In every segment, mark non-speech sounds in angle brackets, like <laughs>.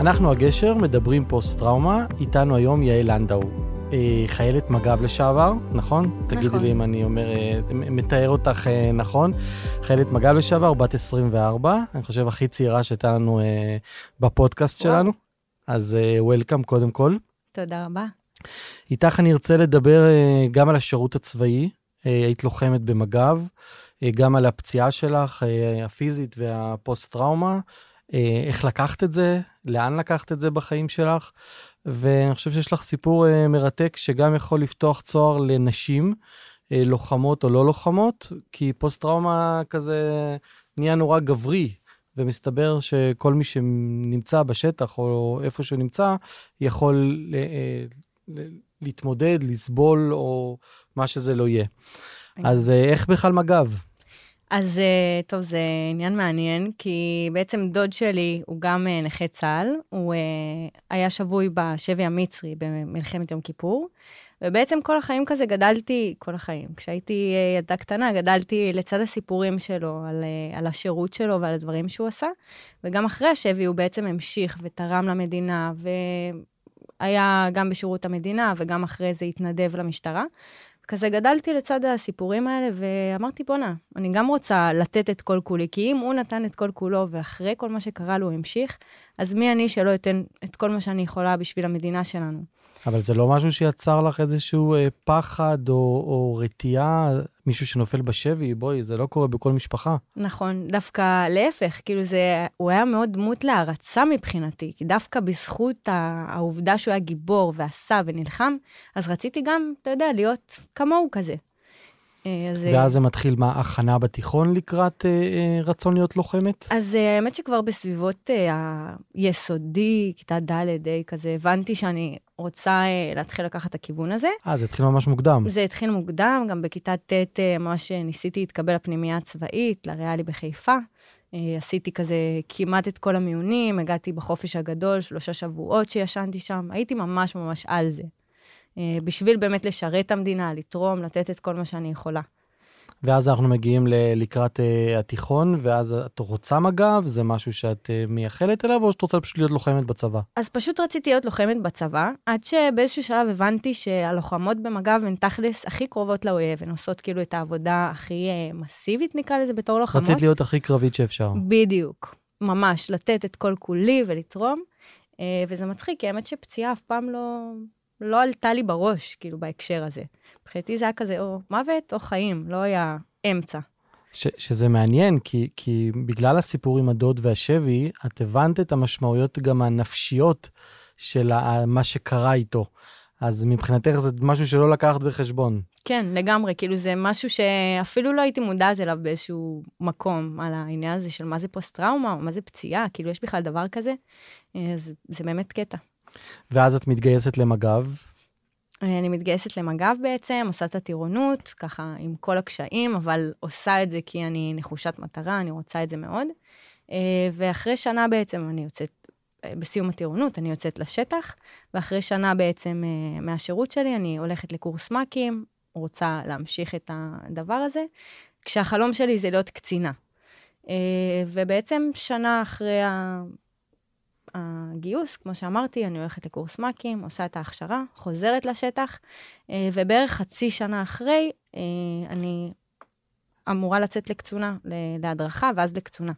אנחנו הגשר, מדברים פוסט-טראומה, איתנו היום יעל לנדאו, חיילת מג"ב לשעבר, נכון? נכון. תגידי לי אם אני אומר, אה, מתאר אותך אה, נכון. חיילת מג"ב לשעבר, בת 24, אני חושב הכי צעירה שהייתה לנו בפודקאסט וואו. שלנו. אז וולקאם קודם כל. תודה רבה. איתך אני ארצה לדבר גם על השירות הצבאי, היית לוחמת במג"ב, גם על הפציעה שלך, הפיזית והפוסט-טראומה. אה, איך לקחת את זה, לאן לקחת את זה בחיים שלך, ואני חושב שיש לך סיפור אה, מרתק שגם יכול לפתוח צוהר לנשים, אה, לוחמות או לא לוחמות, כי פוסט-טראומה כזה נהיה נורא גברי, ומסתבר שכל מי שנמצא בשטח או איפה שהוא נמצא, יכול להתמודד, לסבול, או מה שזה לא יהיה. אז איך בכלל מג"ב? אז אה, טוב, זה עניין מעניין, כי בעצם דוד שלי הוא גם אה, נכה צה"ל, הוא אה, היה שבוי בשבי המצרי במלחמת יום כיפור, ובעצם כל החיים כזה גדלתי, כל החיים, כשהייתי ילדה קטנה, גדלתי לצד הסיפורים שלו, על, על השירות שלו ועל הדברים שהוא עשה, וגם אחרי השבי הוא בעצם המשיך ותרם למדינה, והיה גם בשירות המדינה, וגם אחרי זה התנדב למשטרה. כזה גדלתי לצד הסיפורים האלה, ואמרתי, בואנה, אני גם רוצה לתת את כל כולי, כי אם הוא נתן את כל כולו, ואחרי כל מה שקרה לו הוא המשיך, אז מי אני שלא אתן את כל מה שאני יכולה בשביל המדינה שלנו? אבל זה לא משהו שיצר לך איזשהו אה, פחד או, או רתיעה, מישהו שנופל בשבי, בואי, זה לא קורה בכל משפחה. נכון, דווקא להפך, כאילו זה, הוא היה מאוד דמות להערצה מבחינתי, כי דווקא בזכות העובדה שהוא היה גיבור ועשה ונלחם, אז רציתי גם, אתה יודע, להיות כמוהו כזה. אה, אז... ואז זה מתחיל מה, הכנה בתיכון לקראת אה, אה, רצון להיות לוחמת? אז אה, האמת שכבר בסביבות אה, היסודי, כיתה ד', די כזה, הבנתי שאני רוצה אה, להתחיל לקחת את הכיוון הזה. אה, זה התחיל ממש מוקדם. זה התחיל מוקדם, גם בכיתה ט' אה, ממש ניסיתי להתקבל לפנימייה הצבאית, לריאלי בחיפה. אה, עשיתי כזה כמעט את כל המיונים, הגעתי בחופש הגדול, שלושה שבועות שישנתי שם, הייתי ממש ממש על זה. אה, בשביל באמת לשרת את המדינה, לתרום, לתת את כל מה שאני יכולה. ואז אנחנו מגיעים ל- לקראת uh, התיכון, ואז את רוצה מג"ב, זה משהו שאת uh, מייחלת אליו, או שאת רוצה פשוט להיות לוחמת בצבא? אז פשוט רציתי להיות לוחמת בצבא, עד שבאיזשהו שלב הבנתי שהלוחמות במג"ב הן תכלס הכי קרובות לאויב, הן עושות כאילו את העבודה הכי uh, מסיבית, נקרא לזה, בתור לוחמות. רצית להיות הכי קרבית שאפשר. בדיוק, ממש, לתת את כל כולי ולתרום. Uh, וזה מצחיק, כי האמת שפציעה אף פעם לא, לא עלתה לי בראש, כאילו, בהקשר הזה. מבחינתי זה היה כזה או מוות או חיים, לא היה אמצע. ש, שזה מעניין, כי, כי בגלל הסיפור עם הדוד והשבי, את הבנת את המשמעויות גם הנפשיות של מה שקרה איתו. אז מבחינתך זה משהו שלא לקחת בחשבון. כן, לגמרי, כאילו זה משהו שאפילו לא הייתי מודעת אליו באיזשהו מקום, על העניין הזה של מה זה פוסט-טראומה, או מה זה פציעה, כאילו יש בכלל דבר כזה, אז זה באמת קטע. ואז את מתגייסת למג"ב. אני מתגייסת למג"ב בעצם, עושה את הטירונות, ככה עם כל הקשיים, אבל עושה את זה כי אני נחושת מטרה, אני רוצה את זה מאוד. אה, ואחרי שנה בעצם אני יוצאת, אה, בסיום הטירונות אני יוצאת לשטח, ואחרי שנה בעצם אה, מהשירות שלי אני הולכת לקורס מ"כים, רוצה להמשיך את הדבר הזה, כשהחלום שלי זה להיות קצינה. ובעצם שנה אחרי הגיוס, כמו שאמרתי, אני הולכת לקורס מ"כים, עושה את ההכשרה, חוזרת לשטח, אה, ובערך חצי שנה אחרי, אה, אני אמורה לצאת לקצונה, להדרכה, ואז לקצונה.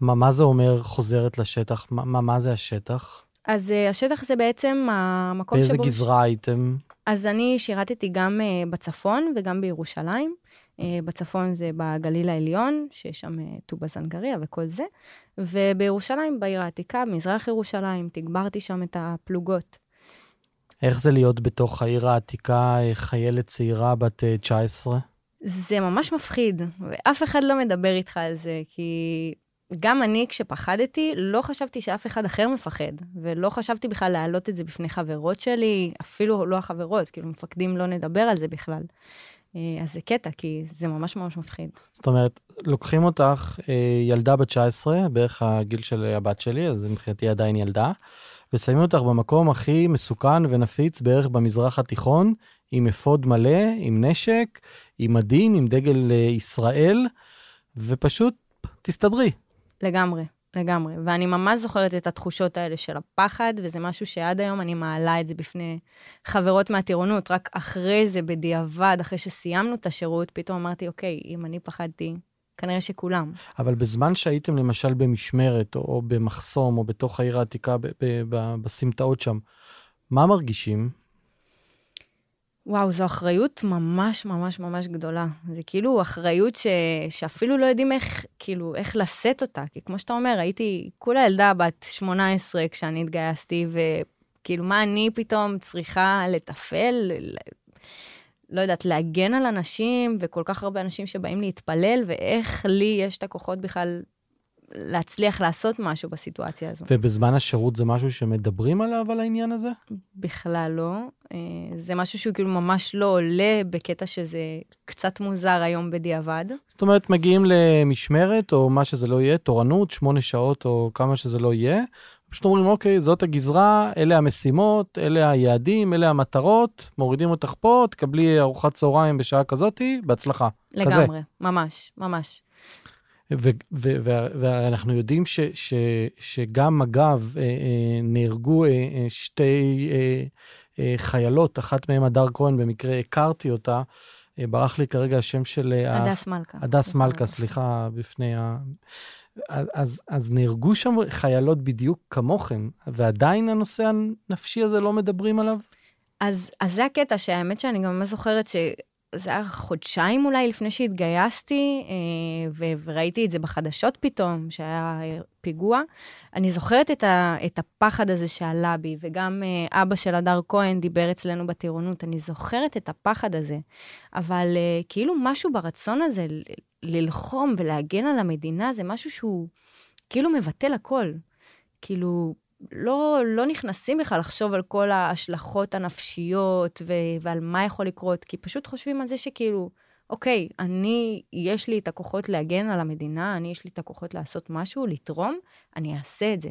מה, מה זה אומר חוזרת לשטח? מה, מה זה השטח? אז uh, השטח זה בעצם המקום באיזה שבו... באיזה גזרה הייתם? אז אני שירתתי גם uh, בצפון וגם בירושלים. Uh, בצפון זה בגליל העליון, שיש שם uh, טובא זנגריה וכל זה. ובירושלים, בעיר העתיקה, במזרח ירושלים, תגברתי שם את הפלוגות. איך זה להיות בתוך העיר העתיקה, חיילת צעירה בת 19? זה ממש מפחיד, ואף אחד לא מדבר איתך על זה, כי גם אני, כשפחדתי, לא חשבתי שאף אחד אחר מפחד, ולא חשבתי בכלל להעלות את זה בפני חברות שלי, אפילו לא החברות, כאילו, מפקדים לא נדבר על זה בכלל. אה, אז זה קטע, כי זה ממש ממש מפחיד. זאת אומרת, לוקחים אותך אה, ילדה בת 19, בערך הגיל של הבת שלי, אז מבחינתי עדיין ילדה, ושמים אותך במקום הכי מסוכן ונפיץ בערך במזרח התיכון, עם אפוד מלא, עם נשק, עם מדים, עם דגל אה, ישראל, ופשוט תסתדרי. לגמרי. לגמרי. ואני ממש זוכרת את התחושות האלה של הפחד, וזה משהו שעד היום אני מעלה את זה בפני חברות מהטירונות. רק אחרי זה, בדיעבד, אחרי שסיימנו את השירות, פתאום אמרתי, אוקיי, אם אני פחדתי, כנראה שכולם. אבל בזמן שהייתם למשל במשמרת, או, או במחסום, או בתוך העיר העתיקה, בסמטאות שם, מה מרגישים? וואו, זו אחריות ממש ממש ממש גדולה. זה כאילו אחריות ש... שאפילו לא יודעים איך, כאילו, איך לשאת אותה. כי כמו שאתה אומר, הייתי כולה ילדה בת 18 כשאני התגייסתי, וכאילו, מה אני פתאום צריכה לתפעל, לא יודעת, להגן על אנשים, וכל כך הרבה אנשים שבאים להתפלל, ואיך לי יש את הכוחות בכלל להצליח לעשות משהו בסיטואציה הזו. ובזמן השירות זה משהו שמדברים עליו, על העניין הזה? בכלל לא. אה, זה משהו שהוא כאילו ממש לא עולה בקטע שזה קצת מוזר היום בדיעבד. זאת אומרת, מגיעים למשמרת, או מה שזה לא יהיה, תורנות, שמונה שעות, או כמה שזה לא יהיה, פשוט אומרים, אוקיי, זאת הגזרה, אלה המשימות, אלה היעדים, אלה המטרות, מורידים אותך פה, תקבלי ארוחת צהריים בשעה כזאתי, בהצלחה. לגמרי, כזה. ממש, ממש. ואנחנו יודעים ש, ש, שגם מג"ב אה, אה, נהרגו אה, שתי חיילות, אחת מהן הדר כהן, במקרה הכרתי אותה, ברח לי כרגע השם של... הדס מלכה. הדס מלכה, סליחה, בפני ה... אז, אז נהרגו שם חיילות בדיוק כמוכם, ועדיין הנושא הנפשי הזה לא מדברים עליו? אז, אז זה הקטע, שהאמת שאני גם זוכרת ש... זה היה חודשיים אולי לפני שהתגייסתי, אה, וראיתי את זה בחדשות פתאום, שהיה פיגוע. אני זוכרת את, ה, את הפחד הזה שעלה בי, וגם אה, אבא של הדר כהן דיבר אצלנו בטירונות, אני זוכרת את הפחד הזה. אבל אה, כאילו משהו ברצון הזה ללחום ולהגן על המדינה, זה משהו שהוא כאילו מבטל הכל. כאילו, לא, לא נכנסים בכלל לחשוב על כל ההשלכות הנפשיות ו- ועל מה יכול לקרות, כי פשוט חושבים על זה שכאילו, אוקיי, אני, יש לי את הכוחות להגן על המדינה, אני, יש לי את הכוחות לעשות משהו, לתרום, אני אעשה את זה.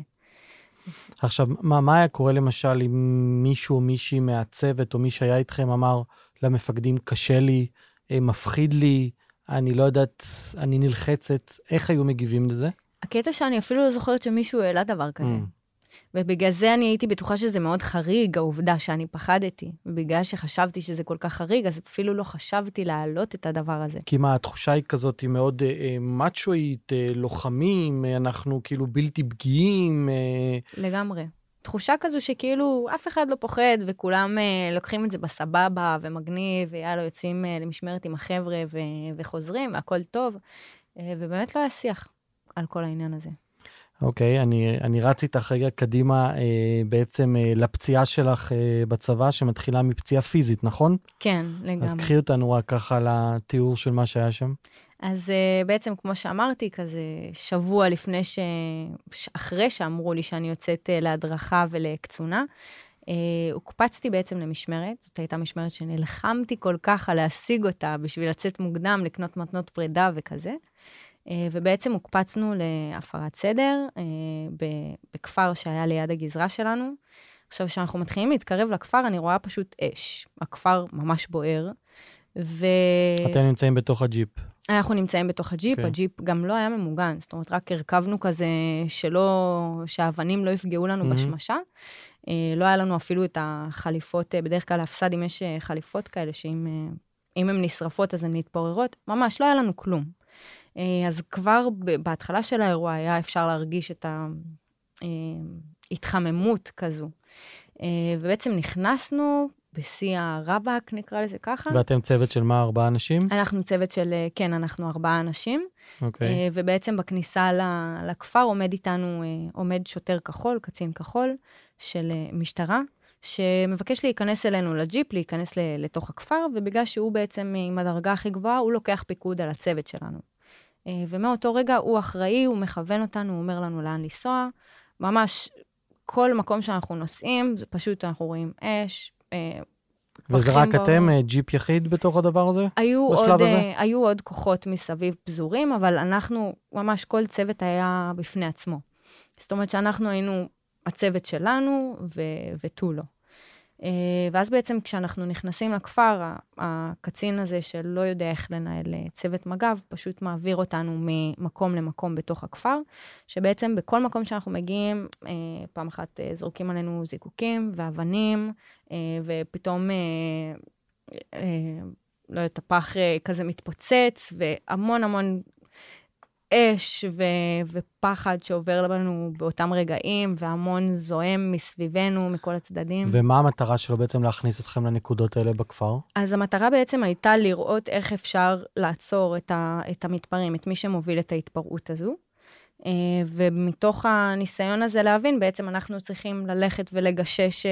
עכשיו, מה, מה היה קורה למשל אם מישהו או מישהי מהצוות או מי שהיה איתכם אמר למפקדים, קשה לי, אה, מפחיד לי, אני לא יודעת, אני נלחצת, איך היו מגיבים לזה? הקטע שאני אפילו לא זוכרת שמישהו העלה דבר כזה. Mm. ובגלל זה אני הייתי בטוחה שזה מאוד חריג, העובדה שאני פחדתי. ובגלל שחשבתי שזה כל כך חריג, אז אפילו לא חשבתי להעלות את הדבר הזה. כי מה, התחושה היא כזאת, היא מאוד אה, אה מאצ'ואית, אה, לוחמים, אה, אנחנו כאילו בלתי פגיעים. אה... לגמרי. תחושה כזו שכאילו אף אחד לא פוחד וכולם אה, לוקחים את זה בסבבה ומגניב, ויאללה, יוצאים אה, למשמרת עם החבר'ה ו- וחוזרים, והכל טוב. אה, ובאמת לא היה שיח על כל העניין הזה. אוקיי, okay, אני, אני רץ איתך רגע קדימה אה, בעצם אה, לפציעה שלך אה, בצבא, שמתחילה מפציעה פיזית, נכון? כן, לגמרי. אז קחי אותנו רק ככה לתיאור של מה שהיה שם. אז אה, בעצם, כמו שאמרתי, כזה שבוע לפני ש... אחרי שאמרו לי שאני יוצאת אה, להדרכה ולקצונה, אה, הוקפצתי בעצם למשמרת, זאת הייתה משמרת שנלחמתי כל כך על להשיג אותה בשביל לצאת מוקדם, לקנות מתנות פרידה וכזה. ובעצם הוקפצנו להפרת סדר אה, בכפר שהיה ליד הגזרה שלנו. עכשיו, כשאנחנו מתחילים להתקרב לכפר, אני רואה פשוט אש. הכפר ממש בוער. ו... אתם נמצאים בתוך הג'יפ. אנחנו נמצאים בתוך הג'יפ, okay. אוקיי. הג'יפ גם לא היה ממוגן, זאת אומרת, רק הרכבנו כזה שלא, שהאבנים לא יפגעו לנו mm-hmm. בשמשה. אה, לא היה לנו אפילו את החליפות, בדרך כלל להפס"דים יש חליפות כאלה, שאם הן נשרפות אז הן מתפוררות, ממש לא היה לנו כלום. אה, אז כבר בהתחלה של האירוע היה אפשר להרגיש את ההתחממות אה, כזו. אה, ובעצם נכנסנו בשיא הרבאק, נקרא לזה ככה. ואתם צוות של מה, ארבעה אנשים? אנחנו צוות של, כן, אנחנו ארבעה אנשים. אוקיי. Okay. ובעצם בכניסה לכפר עומד איתנו, עומד שוטר כחול, קצין כחול, של משטרה, שמבקש להיכנס אלינו לג'יפ, להיכנס לתוך הכפר, ובגלל שהוא בעצם עם הדרגה הכי גבוהה, הוא לוקח פיקוד על הצוות שלנו. אה, ומאותו רגע הוא אחראי, הוא מכוון אותנו, הוא אומר לנו לאן לנסוע. ממש כל מקום שאנחנו נוסעים, זה פשוט, אנחנו רואים אש, אה, וזה רק בו. אתם, אה, ג'יפ יחיד בתוך הדבר הזה? היו עוד, הזה? היו עוד כוחות מסביב פזורים, אבל אנחנו, ממש כל צוות היה בפני עצמו. זאת אומרת שאנחנו היינו הצוות שלנו ותו לא. אה, ואז בעצם כשאנחנו נכנסים לכפר, הקצין הזה שלא יודע איך לנהל אה, צוות מג"ב, פשוט מעביר אותנו ממקום למקום בתוך הכפר, שבעצם בכל מקום שאנחנו מגיעים, אה, פעם אחת זורקים עלינו זיקוקים ואבנים, ופתאום, לא יודעת, הפח כזה מתפוצץ, והמון המון אש ו- ופחד שעובר לנו באותם רגעים, והמון זועם מסביבנו, מכל הצדדים. ומה המטרה שלו בעצם להכניס אתכם לנקודות האלה בכפר? אז המטרה בעצם הייתה לראות איך אפשר לעצור את, ה, את המתפרעים, את מי שמוביל את ההתפרעות הזו. אה, ומתוך הניסיון הזה להבין, בעצם אנחנו צריכים ללכת ולגשש אה,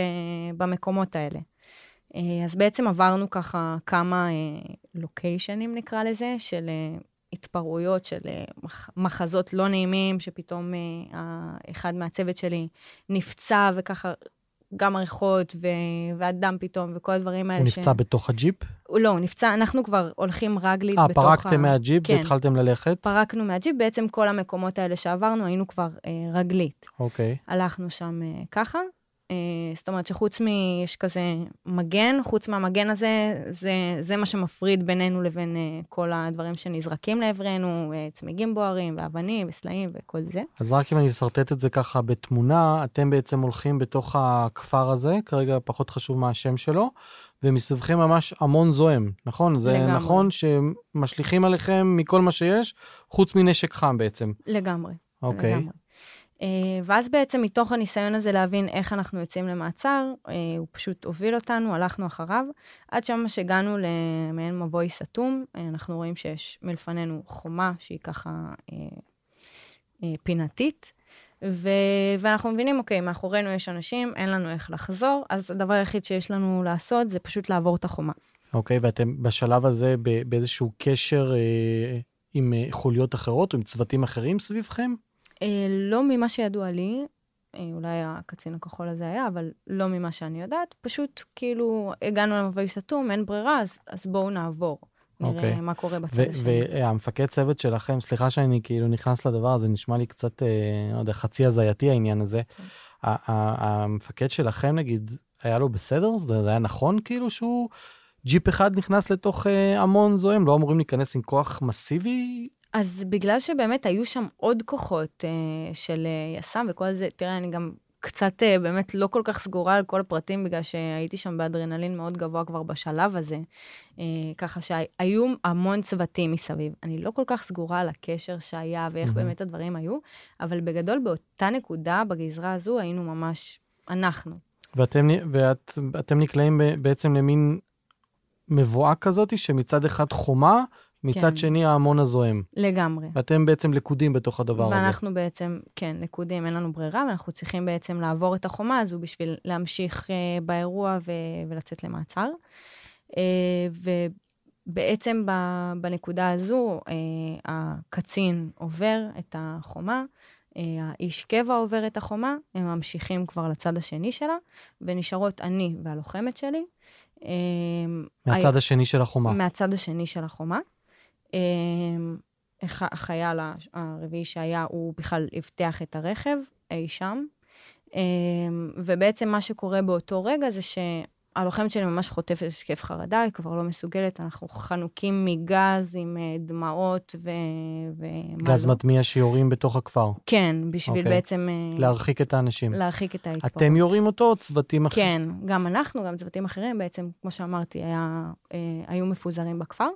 במקומות האלה. אה, אז בעצם עברנו ככה כמה לוקיישנים, נקרא לזה, של התפרעויות, של אה, מח- מחזות לא נעימים, שפתאום אה, אחד מהצוות שלי נפצע, וככה גם הריחות ו- והדם פתאום, וכל הדברים האלה. הוא ש- נפצע בתוך הג'יפ? לא, הוא נפצע, אנחנו כבר הולכים רגלית אה, בתוך פרקתם ה... מהג'יפ כן. והתחלתם ללכת? פרקנו מהג'יפ, בעצם כל המקומות האלה שעברנו, היינו כבר אה, רגלית. אוקיי. הלכנו שם אה, ככה. אה, זאת אומרת שחוץ מ... יש כזה מגן, חוץ מהמגן הזה, זה, זה מה שמפריד בינינו לבין אה, כל הדברים שנזרקים לעברנו, אה, צמיגים בוערים ואבנים וסלעים וכל זה. אז רק אם אני אשרטט את זה ככה בתמונה, אתם בעצם הולכים בתוך הכפר הזה, כרגע פחות חשוב מה השם שלו, ומסביבכם ממש המון זועם, נכון? זה לגמרי. נכון שמשליכים עליכם מכל מה שיש, חוץ מנשק חם בעצם. לגמרי. אוקיי. לגמרי. אה, ואז בעצם מתוך הניסיון הזה להבין איך אנחנו יוצאים למעצר, אה, הוא פשוט הוביל אותנו, הלכנו אחריו, עד שממש הגענו למעין מבוי סתום. אה, אנחנו רואים שיש מלפנינו חומה שהיא ככה פינתית, ו- ואנחנו מבינים, אוקיי, מאחורינו יש אנשים, אין לנו איך לחזור, אז הדבר היחיד שיש לנו לעשות זה פשוט לעבור את החומה. אוקיי, ואתם בשלב הזה באיזשהו קשר אה, עם חוליות אחרות עם צוותים אחרים סביבכם? אה, לא ממה שידוע לי, אה, אולי הקצין הכחול הזה היה, אבל לא ממה שאני יודעת, פשוט כאילו הגענו למבוי סתום, אין ברירה, אז, אז בואו נעבור. נראה אוקיי. מה קורה בצד השני. והמפקד צוות שלכם, סליחה שאני כאילו נכנס לדבר הזה, נשמע לי קצת, אה, לא יודע, חצי הזייתי העניין הזה. כן. ה- ה- המפקד שלכם, נגיד, היה לו בסדר? זה היה נכון כאילו שהוא ג'יפ אחד נכנס לתוך אה, המון זועם? לא אמורים להיכנס עם כוח מסיבי? אז בגלל שבאמת היו שם עוד כוחות אה, של אה, יס"מ וכל זה, תראה, אני גם קצת אה, באמת לא כל כך סגורה על כל הפרטים, בגלל שהייתי שם באדרנלין מאוד גבוה כבר בשלב הזה. אה, ככה שהיו המון צוותים מסביב. אני לא כל כך סגורה על הקשר שהיה ואיך מהמם. באמת הדברים היו, אבל בגדול באותה נקודה, בגזרה הזו, היינו ממש אנחנו. ואתם, ואת, ואתם נקלעים בעצם למין מבואה כזאת, שמצד אחד חומה, מצד כן. שני ההמון הזועם. לגמרי. ואתם בעצם לכודים בתוך הדבר הזה. ואנחנו בעצם, כן, לכודים, אין לנו ברירה, ואנחנו צריכים בעצם לעבור את החומה הזו בשביל להמשיך אה, באירוע ו- ולצאת למעצר. אה, ובעצם ב- בנקודה הזו, אה, הקצין עובר את החומה, אה, האיש קבע עובר את החומה, הם ממשיכים כבר לצד השני שלה, ונשארות אני והלוחמת שלי. אה, מהצד השני של החומה. מהצד השני של החומה. אמ, הח- החייל הרביעי שהיה, הוא בכלל הבטיח את הרכב אי שם. אמ, ובעצם מה שקורה באותו רגע זה שהלוחמת שלי ממש חוטפת התקף חרדה, היא כבר לא מסוגלת, אנחנו חנוקים מגז עם אה, דמעות ו... ומה גז. מטמיע שיורים בתוך הכפר. כן, בשביל אוקיי. בעצם אה, להרחיק את האנשים. להרחיק את ההתפרעות. אתם יורים אותו או צוותים אחרים? כן, גם אנחנו, גם צוותים אחרים, בעצם, כמו שאמרתי, היה, אה, היו מפוזרים בכפר.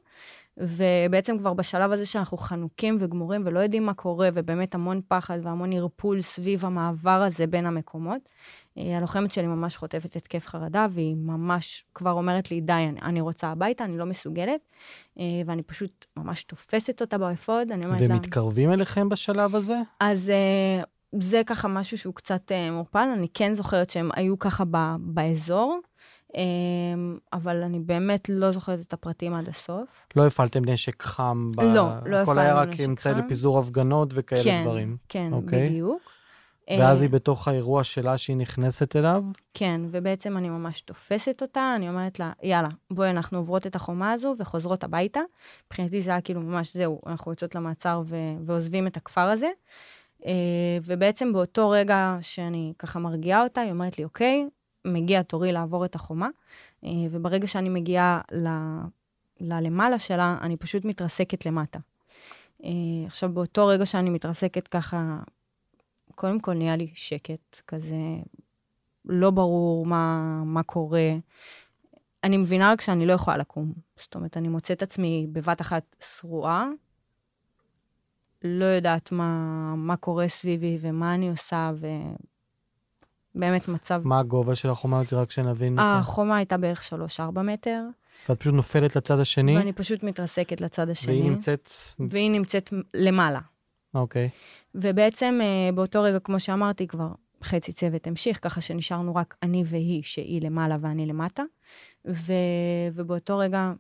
ובעצם כבר בשלב הזה שאנחנו חנוקים וגמורים ולא יודעים מה קורה, ובאמת המון פחד והמון ערפול סביב המעבר הזה בין המקומות, אה, הלוחמת שלי ממש חוטפת התקף חרדה, והיא ממש כבר אומרת לי, די, אני, אני רוצה הביתה, אני לא מסוגלת, אה, ואני פשוט ממש תופסת אותה באפוד, אני אומרת לה... ומתקרבים אליכם בשלב הזה? אז אה, זה ככה משהו שהוא קצת מעורפל, אני כן זוכרת שהם היו ככה ב, באזור, אבל אני באמת לא זוכרת את הפרטים עד הסוף. לא הפעלתם נשק חם? ב... לא, לא הכל היה הפעלנו רק נשק אמצעי חם. לפיזור הפגנות וכאלה כן, דברים. כן, אוקיי. בדיוק. ואז היא בתוך האירוע שלה שהיא נכנסת אליו? כן, ובעצם אני ממש תופסת אותה, אני אומרת לה, יאללה, בואי, אנחנו עוברות את החומה הזו וחוזרות הביתה. מבחינתי זה היה כאילו ממש, זהו, אנחנו יוצאות למעצר ו- ועוזבים את הכפר הזה. ובעצם באותו רגע שאני ככה מרגיעה אותה, היא אומרת לי, אוקיי, מגיע תורי לעבור את החומה, וברגע שאני מגיעה ל... ללמעלה שלה, אני פשוט מתרסקת למטה. עכשיו, באותו רגע שאני מתרסקת ככה קודם כל נהיה לי שקט, כזה לא ברור מה, מה קורה. אני מבינה רק שאני לא יכולה לקום. זאת אומרת, אני מוצאת עצמי בבת אחת שרועה, לא יודעת מה, מה קורה סביבי ומה אני עושה, ובאמת מצב... מה הגובה של החומה אותי רק שנבין? החומה הייתה בערך 3-4 מטר. ואת פשוט נופלת לצד השני? ואני פשוט מתרסקת לצד השני. והיא נמצאת... והיא נמצאת למעלה. אוקיי. ובעצם אה, באותו רגע, כמו שאמרתי, כבר חצי צוות המשיך, ככה שנשארנו רק אני והיא, שהיא למעלה ואני למטה. ו... ובאותו רגע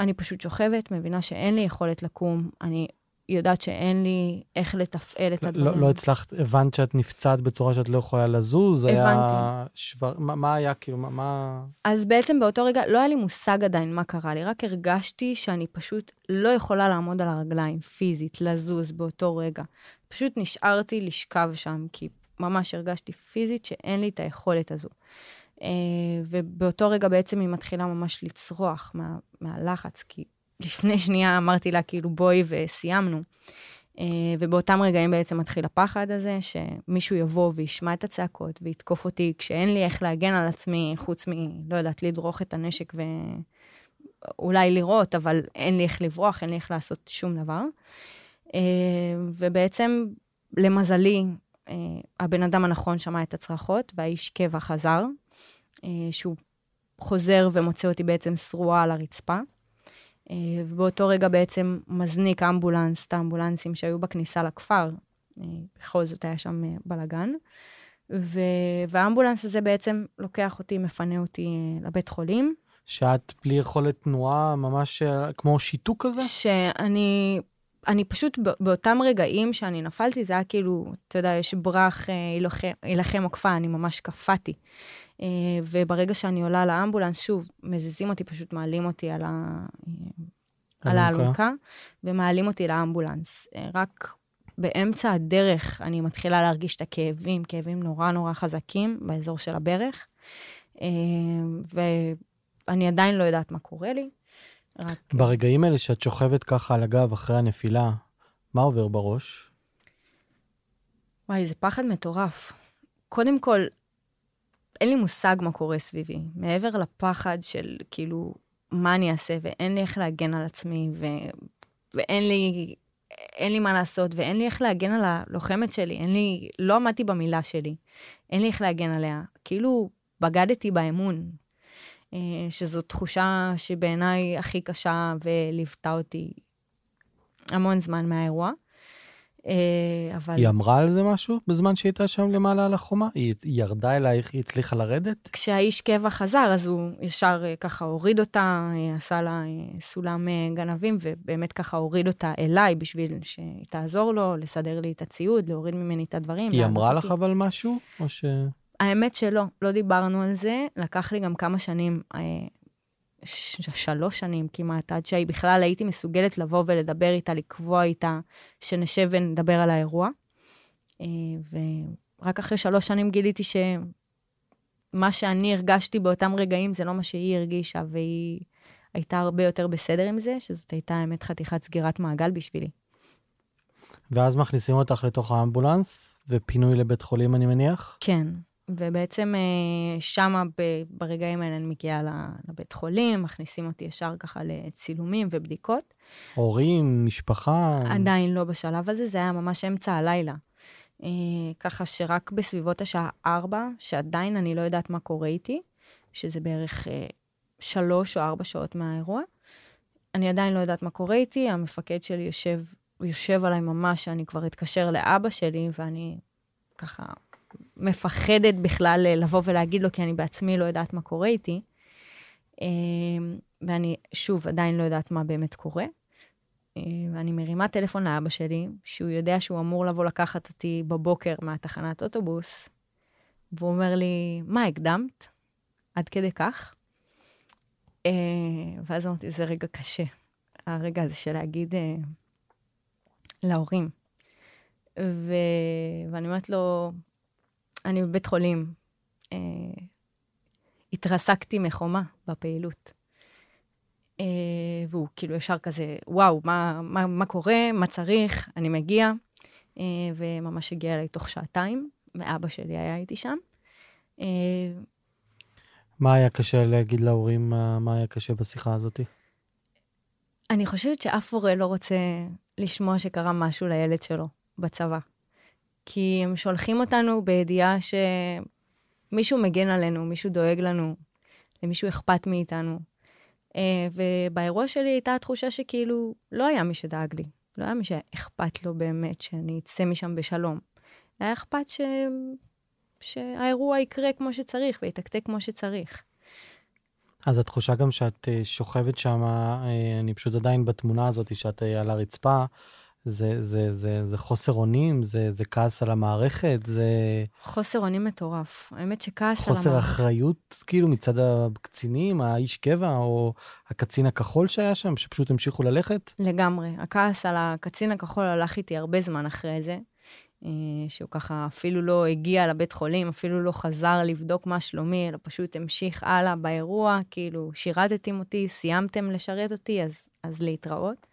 אני פשוט שוכבת, מבינה שאין לי יכולת לקום, אני יודעת שאין לי איך לתפעל את לא, הדברים. לא, לא הצלחת, הבנת שאת נפצעת בצורה שאת לא יכולה לזוז? הבנתי. היה שבר... מה, מה היה, כאילו, מה... מה... אז בעצם באותו רגע לא היה לי מושג עדיין מה קרה לי, רק הרגשתי שאני פשוט לא יכולה לעמוד על הרגליים, פיזית, לזוז באותו רגע. פשוט נשארתי לשכב שם, כי ממש הרגשתי פיזית שאין לי את היכולת הזו. אה, ובאותו רגע בעצם היא מתחילה ממש לצרוח מה, מהלחץ, כי לפני שנייה אמרתי לה, כאילו, בואי וסיימנו. Uh, ובאותם רגעים בעצם מתחיל הפחד הזה, שמישהו יבוא וישמע את הצעקות ויתקוף אותי כשאין לי איך להגן על עצמי, חוץ מ, לא יודעת, לדרוך את הנשק ואולי לירות, אבל אין לי איך לברוח, אין לי איך לעשות שום דבר. Uh, ובעצם, למזלי, uh, הבן אדם הנכון שמע את הצרחות, והאיש קבע חזר, שהוא חוזר ומוצא אותי בעצם שרועה על הרצפה. אה, ובאותו רגע בעצם מזניק אמבולנס, את האמבולנסים שהיו בכניסה לכפר. אה, בכל זאת היה שם אה, בלאגן. ו... והאמבולנס הזה בעצם לוקח אותי, מפנה אותי לבית חולים. שאת בלי יכולת תנועה, ממש כמו שיתוק כזה? שאני אני פשוט, באותם רגעים שאני נפלתי, זה היה כאילו, אתה יודע, יש ברח, יילחם עוקפה, אני ממש קפאתי. אה, וברגע שאני עולה לאמבולנס, שוב, מזיזים אותי, פשוט מעלים אותי על, ה... על האלונקה, ומעלים אותי לאמבולנס. אה, רק באמצע הדרך אני מתחילה להרגיש את הכאבים, כאבים נורא נורא חזקים באזור של הברך, אה, ואני עדיין לא יודעת מה קורה לי. רק... ברגעים האלה שאת שוכבת ככה על הגב אחרי הנפילה, מה עובר בראש? וואי, זה פחד מטורף. קודם כל, אין לי מושג מה קורה סביבי. מעבר לפחד של כאילו, מה אני אעשה, ואין לי איך להגן על עצמי, ו... ואין לי, אין לי מה לעשות, ואין לי איך להגן על הלוחמת שלי. אין לי, לא עמדתי במילה שלי. אין לי איך להגן עליה. כאילו, בגדתי באמון, שזו תחושה שבעיניי הכי קשה וליוותה אותי המון זמן מהאירוע. אה, אבל... היא אמרה על זה משהו בזמן שהיא הייתה שם למעלה על החומה? היא ירדה אלייך, היא הצליחה לרדת? כשהאיש קבע חזר, אז הוא ישר אה, ככה הוריד אותה, אה, עשה לה סולם גנבים, ובאמת ככה הוריד אותה אליי בשביל שהיא תעזור לו, לסדר לי את הציוד, להוריד ממני את הדברים. היא אמרה לך אבל משהו? או ש... האמת שלא, לא דיברנו על זה. לקח לי גם כמה שנים שלוש שנים כמעט, עד שהיא בכלל הייתי מסוגלת לבוא ולדבר איתה, לקבוע איתה, שנשב ונדבר על האירוע. אה, ורק אחרי שלוש שנים גיליתי שמה שאני הרגשתי באותם רגעים זה לא מה שהיא הרגישה, והיא הייתה הרבה יותר בסדר עם זה, שזאת הייתה האמת חתיכת סגירת מעגל בשבילי. ואז מכניסים אותך לתוך האמבולנס, ופינוי לבית חולים, אני מניח? כן. ובעצם אה, שמה ברגעים האלה אני מגיעה לבית חולים, מכניסים אותי ישר ככה לצילומים ובדיקות. הורים, משפחה? עדיין לא בשלב הזה, זה היה ממש אמצע הלילה. אה, ככה שרק בסביבות השעה 4, שעדיין אני לא יודעת מה קורה איתי, שזה בערך אה, שלוש או ארבע שעות מהאירוע, אני עדיין לא יודעת מה קורה איתי, המפקד שלי יושב, יושב עליי ממש, שאני כבר אתקשר לאבא שלי, ואני ככה מפחדת בכלל אה, לבוא ולהגיד לו, כי אני בעצמי לא יודעת מה קורה איתי. אמ, ואני, שוב, עדיין לא יודעת מה באמת קורה. ואני מרימה טלפון לאבא שלי, שהוא יודע שהוא אמור לבוא לקחת אותי בבוקר מהתחנת אוטובוס, והוא אומר לי, מה, הקדמת? עד כדי כך? ואז אמרתי, זה רגע קשה. הרגע הזה של להגיד להורים. ו... ואני אומרת לו, אני בבית חולים. אה, התרסקתי מחומה בפעילות. אה, והוא כאילו ישר כזה, וואו, מה, מה, מה קורה, מה צריך, אני מגיע. אה, וממש הגיע אליי תוך שעתיים, ואבא שלי היה איתי שם. אה, מה היה קשה להגיד להורים, מה, היה קשה בשיחה הזאת? אני חושבת שאף הורה לא רוצה לשמוע שקרה משהו לילד שלו בצבא. כי הם שולחים אותנו בידיעה שמישהו מגן עלינו, מישהו דואג לנו, למישהו אכפת מאיתנו. אה, ובאירוע שלי הייתה התחושה שכאילו לא היה מי שדאג לי, לא היה מי שאכפת לו באמת שאני אצא משם בשלום. היה אכפת ש... שהאירוע יקרה כמו שצריך ויתקתק כמו שצריך. אז התחושה גם שאת אה, שוכבת שם, אה, אני פשוט עדיין בתמונה הזאת שאת על הרצפה, זה, זה, זה, זה חוסר אונים, זה, זה כעס על המערכת, זה... חוסר אונים מטורף. האמת שכעס על המערכת... חוסר אחריות, כאילו, מצד הקצינים, האיש קבע, או הקצין הכחול שהיה שם, שפשוט המשיכו ללכת? לגמרי. הכעס על הקצין הכחול הלך איתי הרבה זמן אחרי זה, אה, שהוא ככה אפילו לא הגיע לבית חולים, אפילו לא חזר לבדוק מה שלומי, אלא פשוט המשיך הלאה באירוע, כאילו, שירתתם אותי, סיימתם לשרת אותי, אז, אז להתראות.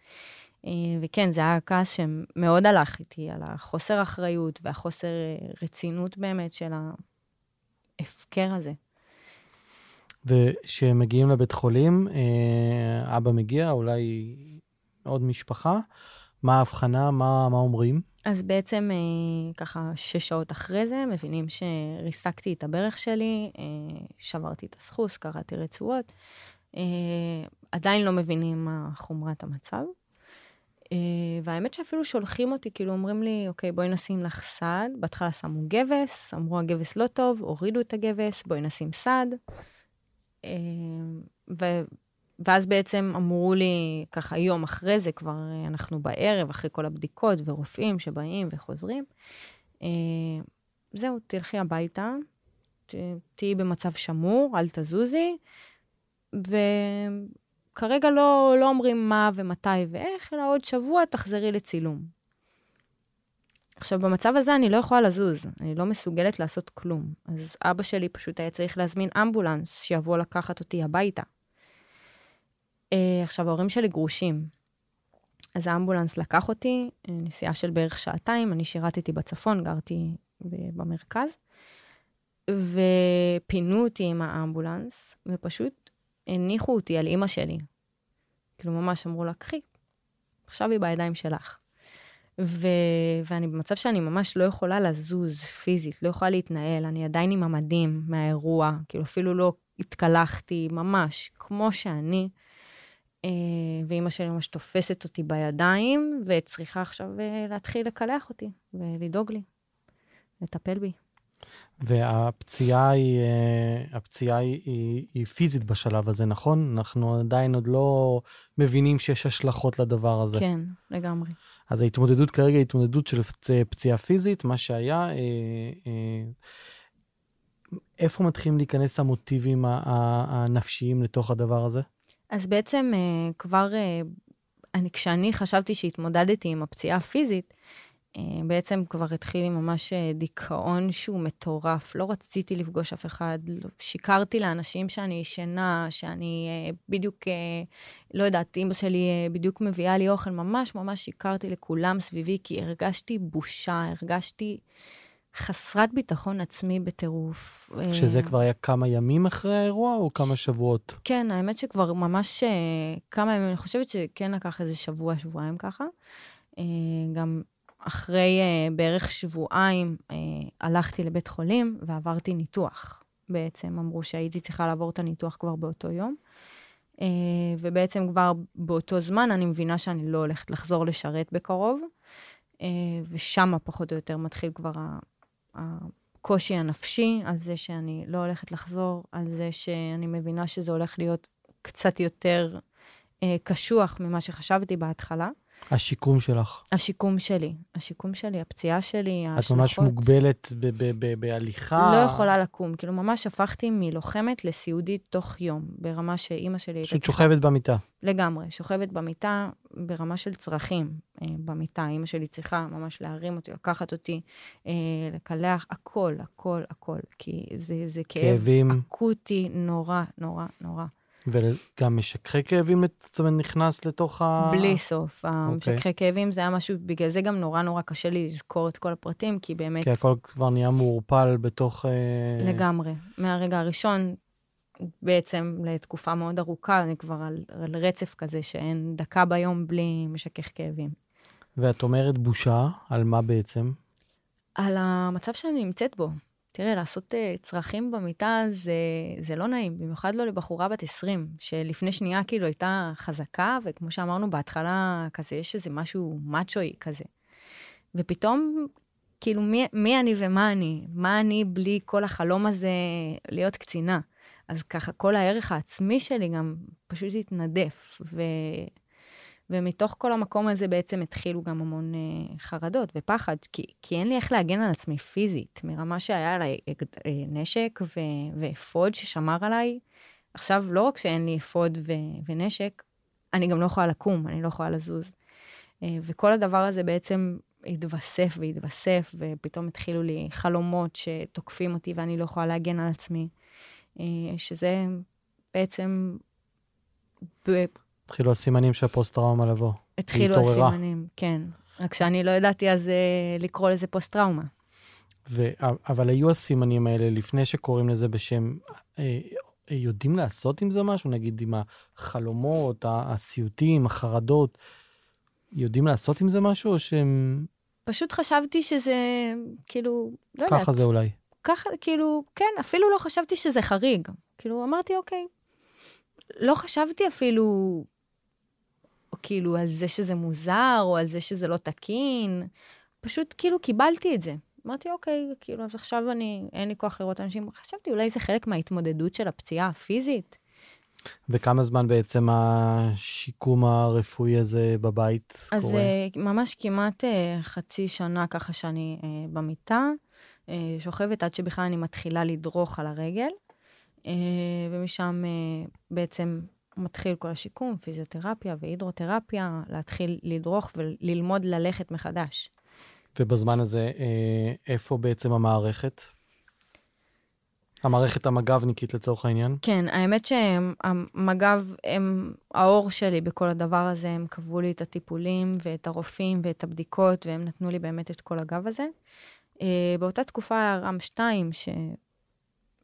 אה, וכן, זה היה כעס שמאוד הלך איתי, על החוסר אחריות והחוסר אה, רצינות באמת של ההפקר הזה. וכשמגיעים לבית חולים, אה, אבא מגיע, אולי עוד משפחה, מה ההבחנה, מה, מה אומרים? אז בעצם ככה שש שעות אחרי זה, מבינים שריסקתי את הברך שלי, שברתי את הסחוס, קראתי רצועות. עדיין לא מבינים מה חומרת המצב. Uh, והאמת שאפילו שולחים אותי, כאילו אומרים לי, אוקיי, בואי נשים לך סד. בהתחלה שמו גבס, אמרו הגבס לא טוב, הורידו את הגבס, בואי נשים סד. Uh, ו... ואז בעצם אמרו לי, ככה יום אחרי זה, כבר uh, אנחנו בערב, אחרי כל הבדיקות ורופאים שבאים וחוזרים, זהו, תלכי הביתה. תהיי במצב שמור, אל תזוזי, ו... כרגע לא, לא אומרים מה ומתי ואיך, אלא עוד שבוע תחזרי לצילום. עכשיו, במצב הזה אני לא יכולה לזוז, אני לא מסוגלת לעשות כלום. אז אבא שלי פשוט היה צריך להזמין אמבולנס שיבוא לקחת אותי הביתה. Uh, עכשיו, ההורים שלי גרושים. אז האמבולנס לקח אותי, אה, נסיעה של בערך שעתיים, אני שירתתי בצפון, גרתי במרכז, ופינו אותי עם האמבולנס, ופשוט הניחו אותי על אימא שלי. כאילו, ממש אמרו לה, קחי, עכשיו היא בידיים שלך. ו... ואני במצב שאני ממש לא יכולה לזוז פיזית, לא יכולה להתנהל, אני עדיין עם המדים מהאירוע, כאילו אפילו לא התקלחתי, ממש, כמו שאני. אה, ואימא שלי ממש תופסת אותי בידיים, וצריכה עכשיו אה, להתחיל לקלח אותי ולדאוג לי, לטפל בי. והפציעה היא, אה, הפציעה היא, היא, היא פיזית בשלב הזה, נכון? אנחנו עדיין עוד לא מבינים שיש השלכות לדבר הזה. כן, לגמרי. אז ההתמודדות כרגע היא התמודדות של פציעה פיזית, מה שהיה, אה, אה, איפה מתחילים להיכנס המוטיבים הנפשיים לתוך הדבר הזה? אז בעצם כבר, אני, כשאני חשבתי שהתמודדתי עם הפציעה הפיזית, אה, בעצם כבר התחיל עם ממש אה, דיכאון שהוא מטורף. לא רציתי לפגוש אף אחד, לא, שיקרתי לאנשים שאני ישנה, שאני אה, בדיוק, לא יודעת, אימא שלי בדיוק מביאה לי אוכל, ממש ממש שיקרתי לכולם סביבי, כי הרגשתי בושה, הרגשתי חסרת ביטחון עצמי בטירוף. שזה כבר היה כמה ימים אחרי האירוע או כמה שבועות? כן, האמת שכבר ממש כמה ימים, אני חושבת שכן לקח איזה שבוע, שבועיים ככה. גם אחרי uh, בערך שבועיים uh, הלכתי לבית חולים ועברתי ניתוח. בעצם אמרו שהייתי צריכה לעבור את הניתוח כבר באותו יום. Uh, ובעצם כבר באותו זמן אני מבינה שאני לא הולכת לחזור לשרת בקרוב, uh, ושם פחות או יותר מתחיל כבר הקושי הנפשי על זה שאני לא הולכת לחזור, על זה שאני מבינה שזה הולך להיות קצת יותר uh, קשוח ממה שחשבתי בהתחלה. השיקום שלך. השיקום שלי, השיקום שלי, הפציעה שלי, ההשלכות. את ממש מוגבלת ב- ב- ב- בהליכה. לא יכולה לקום. כאילו, ממש הפכתי מלוחמת לסיעודית תוך יום, ברמה שאימא שלי פשוט שוכבת במיטה. לגמרי, שוכבת במיטה ברמה של צרכים אה, במיטה. אימא שלי צריכה ממש להרים אותי, לקחת אותי, אה, לקלח, הכל, הכל, הכל. כי זה, זה כאב כאבים. אקוטי נורא, נורא, נורא. וגם משככי כאבים זאת אומרת, נכנס לתוך ה... בלי סוף. אוקיי. המשככי כאבים זה היה משהו, בגלל זה גם נורא נורא קשה לי לזכור את כל הפרטים, כי באמת... כי הכל כבר נהיה מעורפל בתוך... אה, לגמרי. מהרגע הראשון, בעצם לתקופה מאוד ארוכה, אני כבר על, על רצף כזה שאין דקה ביום בלי משכך כאבים. ואת אומרת בושה, על מה בעצם? על המצב שאני נמצאת בו. תראה, לעשות uh, צרכים במיטה זה, זה לא נעים, במיוחד לא לבחורה בת 20, שלפני שנייה כאילו הייתה חזקה, וכמו שאמרנו בהתחלה, כזה יש איזה משהו מאצ'וי כזה. ופתאום, כאילו, מי, מי אני ומה אני? מה אני בלי כל החלום הזה להיות קצינה? אז ככה, כל הערך העצמי שלי גם פשוט התנדף. ו... ומתוך כל המקום הזה בעצם התחילו גם המון uh, חרדות ופחד, כי, כי אין לי איך להגן על עצמי פיזית, מרמה שהיה עליי uh, נשק ו- ואפוד ששמר עליי. עכשיו, לא רק שאין לי אפוד ו- ונשק, אני גם לא יכולה לקום, אני לא יכולה לזוז. Uh, וכל הדבר הזה בעצם התווסף והתווסף, ופתאום התחילו לי חלומות שתוקפים אותי ואני לא יכולה להגן על עצמי, uh, שזה בעצם... התחילו הסימנים של הפוסט-טראומה לבוא. התחילו התעוררה. הסימנים, כן. רק שאני לא ידעתי אז uh, לקרוא לזה פוסט-טראומה. ו... אבל היו הסימנים האלה לפני שקוראים לזה בשם, אה, יודעים לעשות עם זה משהו? נגיד עם החלומות, הסיוטים, החרדות, יודעים לעשות עם זה משהו או שהם... פשוט חשבתי שזה, כאילו, לא יודעת. ככה זה אולי. ככה, כאילו, כן, אפילו לא חשבתי שזה חריג. כאילו, אמרתי, אוקיי. לא חשבתי אפילו, כאילו, על זה שזה מוזר, או על זה שזה לא תקין. פשוט, כאילו, קיבלתי את זה. אמרתי, אוקיי, כאילו, אז עכשיו אני, אין לי כוח לראות אנשים. חשבתי, אולי זה חלק מההתמודדות של הפציעה הפיזית. וכמה זמן בעצם השיקום הרפואי הזה בבית אז קורה? uh, ממש כמעט uh, חצי שנה ככה שאני uh, במיטה, שוכבת עד שבכלל אני מתחילה לדרוך על הרגל, ומשם בעצם מתחיל כל השיקום, פיזיותרפיה והידרותרפיה, להתחיל לדרוך וללמוד ללכת מחדש. ובזמן הזה, אה, איפה בעצם המערכת? המערכת המג"בניקית לצורך העניין? כן, האמת שהמג"ב הם האור שלי בכל הדבר הזה, הם קבעו לי את הטיפולים ואת הרופאים ואת הבדיקות, והם נתנו לי באמת את כל הגב הזה. אה, באותה תקופה היה רם 2,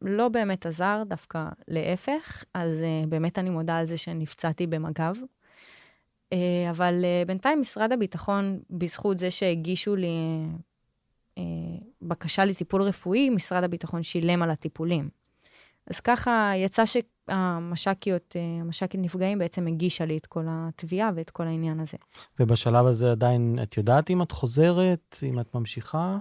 שלא באמת עזר, דווקא להפך, אז אה, באמת אני מודה על זה שנפצעתי במג"ב. אה, אבל בינתיים משרד הביטחון, בזכות זה שהגישו לי בקשה לטיפול רפואי, משרד הביטחון שילם על הטיפולים. אז ככה יצא שהמש"קיות, המש"קית נפגעים בעצם הגישה לי את כל התביעה ואת כל העניין הזה. ובשלב הזה עדיין, את יודעת אם את חוזרת, אם את ממשיכה?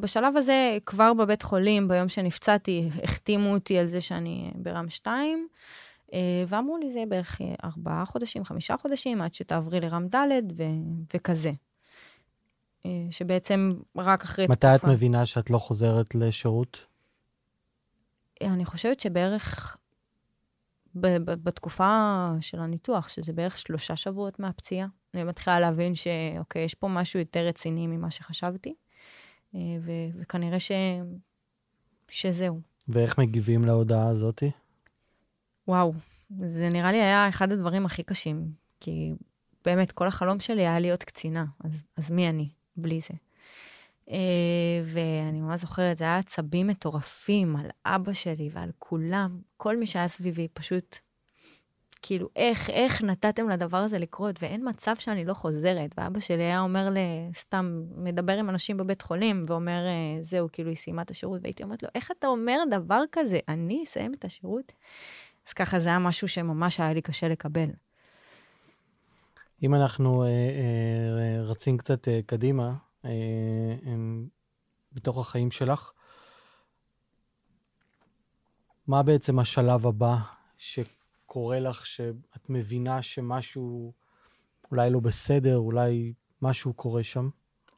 בשלב הזה, כבר בבית חולים, ביום שנפצעתי, החתימו אותי על זה שאני ברם 2, ואמרו לי, זה בערך ארבעה חודשים, חמישה חודשים, עד שתעברי לרם ד' ו- וכזה. שבעצם רק אחרי מתי תקופה... את מבינה שאת לא חוזרת לשירות? אני חושבת שבערך ב- ב- בתקופה של הניתוח, שזה בערך שלושה שבועות מהפציעה, אני מתחילה להבין שאוקיי, יש פה משהו יותר רציני ממה שחשבתי, ו- וכנראה ש... שזהו. ואיך מגיבים להודעה הזאתי? וואו, זה נראה לי היה אחד הדברים הכי קשים, כי באמת, כל החלום שלי היה להיות קצינה, אז, אז מי אני בלי זה? Uh, ואני ממש זוכרת, זה היה עצבים מטורפים על אבא שלי ועל כולם, כל מי שהיה סביבי, פשוט, כאילו, איך, איך נתתם לדבר הזה לקרות, ואין מצב שאני לא חוזרת. ואבא שלי היה אומר, סתם, מדבר עם אנשים בבית חולים, ואומר, זהו, כאילו, היא סיימה את השירות, והייתי אומרת לו, איך אתה אומר דבר כזה? אני אסיים את השירות? אז ככה, זה היה משהו שממש היה לי קשה לקבל. אם אנחנו אה, אה, רצים קצת אה, קדימה, אה, אה, בתוך החיים שלך, מה בעצם השלב הבא שקורה לך, שאת מבינה שמשהו אולי לא בסדר, אולי משהו קורה שם?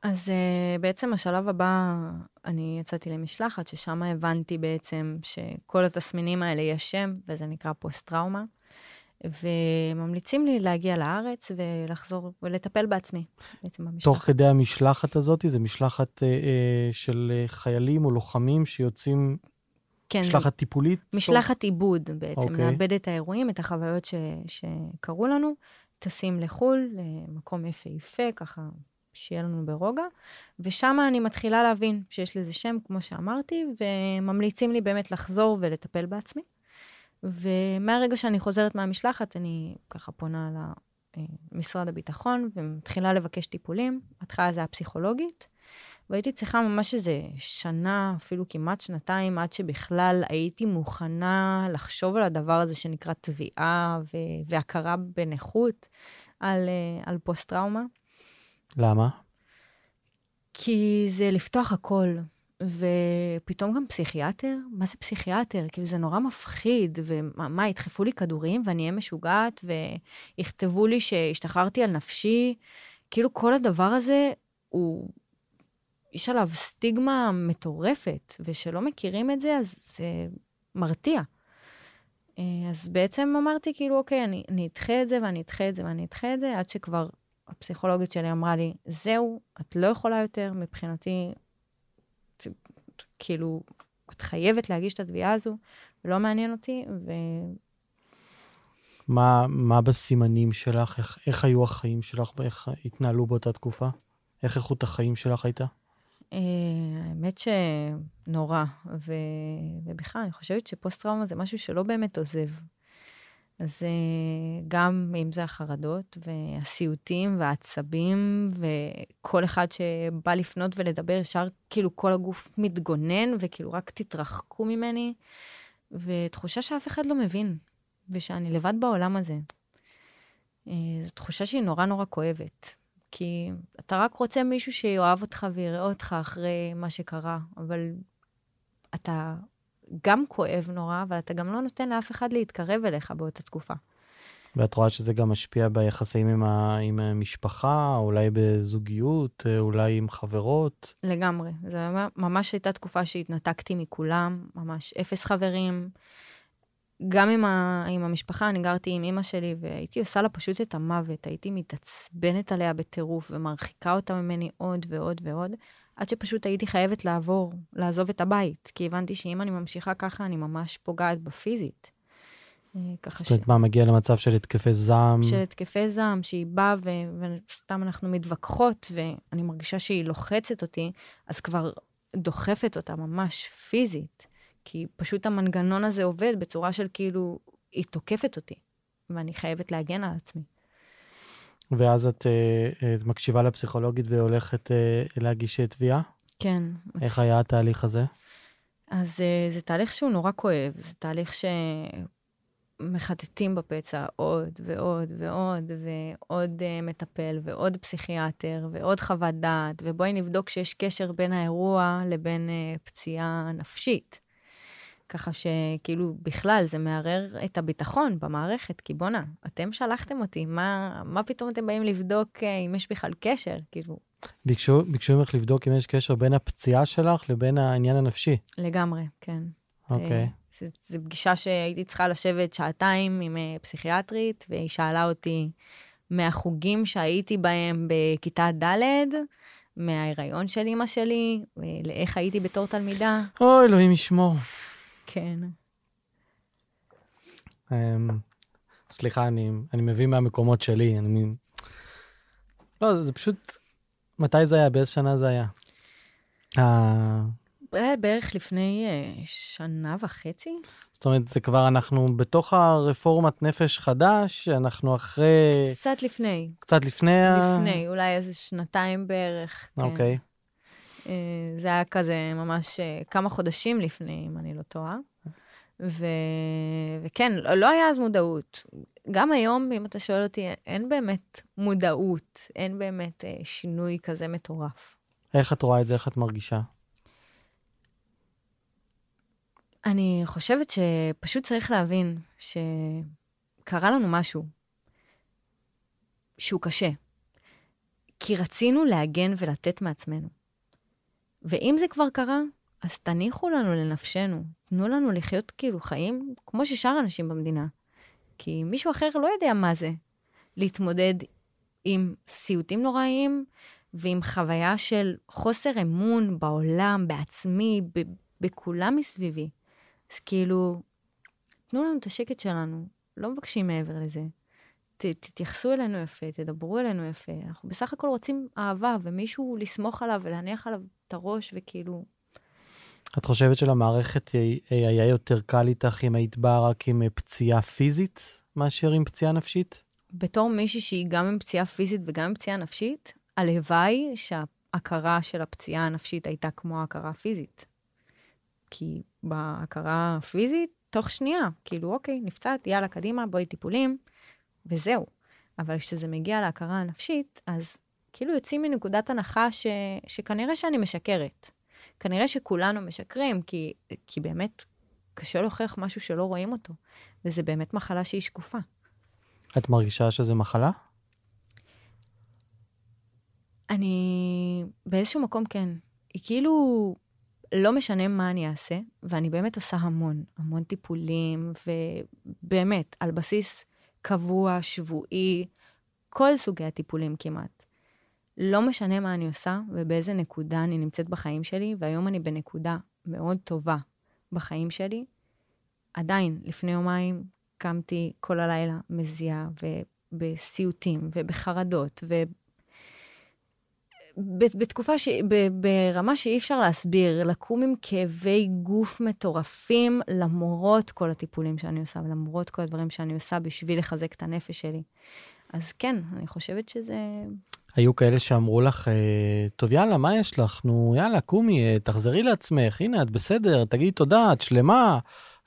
אז uh, בעצם השלב הבא, אני יצאתי למשלחת, ששם הבנתי בעצם שכל התסמינים האלה יש שם, וזה נקרא פוסט-טראומה. וממליצים לי להגיע לארץ ולחזור ולטפל בעצמי, בעצם במשלחת. תוך כדי המשלחת הזאת, זה משלחת אה, אה, של חיילים או לוחמים שיוצאים, כן, משלחת טיפולית? משלחת עיבוד בעצם, אוקיי. נאבד את האירועים, את החוויות ש, שקרו לנו, טסים לחו"ל, למקום יפהפה, ככה שיהיה לנו ברוגע, ושם אני מתחילה להבין שיש לזה שם, כמו שאמרתי, וממליצים לי באמת לחזור ולטפל בעצמי. ומהרגע שאני חוזרת מהמשלחת, אני ככה פונה למשרד הביטחון ומתחילה לבקש טיפולים. בהתחלה זה היה פסיכולוגית, והייתי צריכה ממש איזה שנה, אפילו כמעט שנתיים, עד שבכלל הייתי מוכנה לחשוב על הדבר הזה שנקרא תביעה ו- והכרה בנכות על, על פוסט-טראומה. למה? כי זה לפתוח הכל. ופתאום גם פסיכיאטר? מה זה פסיכיאטר? כאילו, זה נורא מפחיד, ומה, ידחפו לי כדורים ואני אהיה משוגעת, ויכתבו לי שהשתחררתי על נפשי? כאילו, כל הדבר הזה הוא... יש עליו סטיגמה מטורפת, ושלא מכירים את זה, אז זה מרתיע. אה, אז בעצם אמרתי, כאילו, אוקיי, אני, אני אדחה את זה, ואני אדחה את זה, ואני אדחה את זה, עד שכבר הפסיכולוגית שלי אמרה לי, זהו, את לא יכולה יותר, מבחינתי, כאילו, את חייבת להגיש את התביעה הזו, לא מעניין אותי, ו... מה, מה בסימנים שלך? איך, איך היו החיים שלך? איך התנהלו באותה תקופה? איך איכות החיים שלך הייתה? Uh, האמת שנורא, ו... ובכלל, אני חושבת שפוסט-טראומה זה משהו שלא באמת עוזב. אז אה, גם אם זה החרדות והסיוטים והעצבים, וכל אחד שבא לפנות ולדבר, ישר כאילו כל הגוף מתגונן, וכאילו רק תתרחקו ממני, ותחושה שאף אחד לא מבין, ושאני לבד בעולם הזה. אה, זו תחושה שהיא נורא נורא כואבת. כי אתה רק רוצה מישהו שיאהב אותך ויראה אותך אחרי מה שקרה, אבל אתה גם כואב נורא, אבל אתה גם לא נותן לאף אחד להתקרב אליך באותה תקופה. ואת רואה שזה גם משפיע ביחסים עם, ה, עם המשפחה, אולי בזוגיות, אולי עם חברות? לגמרי. זו ממש הייתה תקופה שהתנתקתי מכולם, ממש אפס חברים. גם עם, ה, עם המשפחה, אני גרתי עם אימא שלי, והייתי עושה לה פשוט את המוות. הייתי מתעצבנת עליה בטירוף, ומרחיקה אותה ממני עוד ועוד ועוד. עד שפשוט הייתי חייבת לעבור, לעזוב את הבית, כי הבנתי שאם אני ממשיכה ככה, אני ממש פוגעת בפיזית. אה, ככה ש... זאת אומרת, מה, מגיע למצב של התקפי זעם? של התקפי זעם, שהיא באה ו... וסתם אנחנו מתווכחות, ואני מרגישה שהיא לוחצת אותי, אז כבר דוחפת אותה ממש פיזית. כי פשוט המנגנון הזה עובד בצורה של כאילו, היא תוקפת אותי, ואני חייבת להגן על עצמי. ואז את, אה, את מקשיבה לפסיכולוגית והולכת אה, להגיש תביעה? כן. איך היה התהליך הזה? אז אה, זה תהליך שהוא נורא כואב, זה תהליך שמחטטים בפצע עוד ועוד ועוד, ועוד מטפל ועוד פסיכיאטר ועוד חוות דעת, ובואי נבדוק שיש קשר בין האירוע לבין פציעה נפשית. ככה שכאילו בכלל זה מערער את הביטחון במערכת, כי בואנה, אתם שלחתם אותי, מה, מה פתאום אתם באים לבדוק אה, אם יש בכלל קשר? כאילו... ביקשו, ביקשו ממך לבדוק אם יש קשר בין הפציעה שלך לבין העניין הנפשי. לגמרי, כן. אוקיי. Okay. זו פגישה שהייתי צריכה לשבת שעתיים עם אה, פסיכיאטרית, והיא שאלה אותי מהחוגים שהייתי בהם בכיתה ד', מההיריון של אימא שלי, לאיך הייתי בתור תלמידה. אוי, אלוהים ישמור. כן. Um, סליחה, אני, אני מביא מהמקומות שלי. אני... לא, זה פשוט... מתי זה היה? באיזה שנה זה היה? Uh... בערך לפני uh, שנה וחצי. זאת אומרת, זה כבר, אנחנו בתוך הרפורמת נפש חדש, אנחנו אחרי... קצת לפני. קצת לפני ה... לפני, אולי איזה שנתיים בערך. כן. אוקיי. Okay. אה, זה היה כזה ממש אה, כמה חודשים לפני, אם אני לא טועה. ו... וכן, לא, לא היה אז מודעות. גם היום, אם אתה שואל אותי, אין באמת מודעות, אין באמת אה, שינוי כזה מטורף. איך את רואה את זה? איך את מרגישה? אני חושבת שפשוט צריך להבין שקרה לנו משהו. שהוא קשה. כי רצינו להגן ולתת מעצמנו. ואם זה כבר קרה, אז תניחו לנו לנפשנו, תנו לנו לחיות כאילו חיים כמו ששאר אנשים במדינה. כי מישהו אחר לא יודע מה זה להתמודד עם סיוטים נוראיים ועם חוויה של חוסר אמון בעולם, בעצמי, ב- בכולם מסביבי. אז כאילו, תנו לנו את השקט שלנו, לא מבקשים מעבר לזה. ת, תתייחסו אלינו יפה, תדברו אלינו יפה. אנחנו בסך הכל רוצים אהבה ומישהו לסמוך עליו ולהניח עליו את הראש וכאילו... את חושבת שלמערכת היה יותר קל איתך אם היית באה רק עם פציעה פיזית מאשר עם פציעה נפשית? בתור מישהי שהיא גם עם פציעה פיזית וגם עם פציעה נפשית, הלוואי שההכרה של הפציעה הנפשית הייתה כמו ההכרה הפיזית. כי בהכרה הפיזית, תוך שנייה, כאילו, אוקיי, נפצעת, יאללה, קדימה, בואי טיפולים, וזהו. אבל כשזה מגיע להכרה הנפשית, אז כאילו יוצאים מנקודת הנחה ש, שכנראה שאני משקרת. כנראה שכולנו משקרים, כי, כי באמת קשה להוכיח משהו שלא רואים אותו, וזה באמת מחלה שהיא שקופה. את מרגישה שזה מחלה? אני באיזשהו מקום כן. היא כאילו, לא משנה מה אני אעשה, ואני באמת עושה המון, המון טיפולים, ובאמת, על בסיס קבוע, שבועי, כל סוגי הטיפולים כמעט. לא משנה מה אני עושה ובאיזה נקודה אני נמצאת בחיים שלי, והיום אני בנקודה מאוד טובה בחיים שלי. עדיין, לפני יומיים קמתי כל הלילה מזיעה ובסיוטים ובחרדות, ו... בתקופה, ש... ברמה שאי אפשר להסביר, לקום עם כאבי גוף מטורפים, למרות כל הטיפולים שאני עושה ולמרות כל הדברים שאני עושה בשביל לחזק את הנפש שלי. אז כן, אני חושבת שזה... היו כאלה שאמרו לך, אה, טוב, יאללה, מה יש לך? נו, יאללה, קומי, אה, תחזרי לעצמך, הנה, את בסדר, תגידי תודה, את שלמה,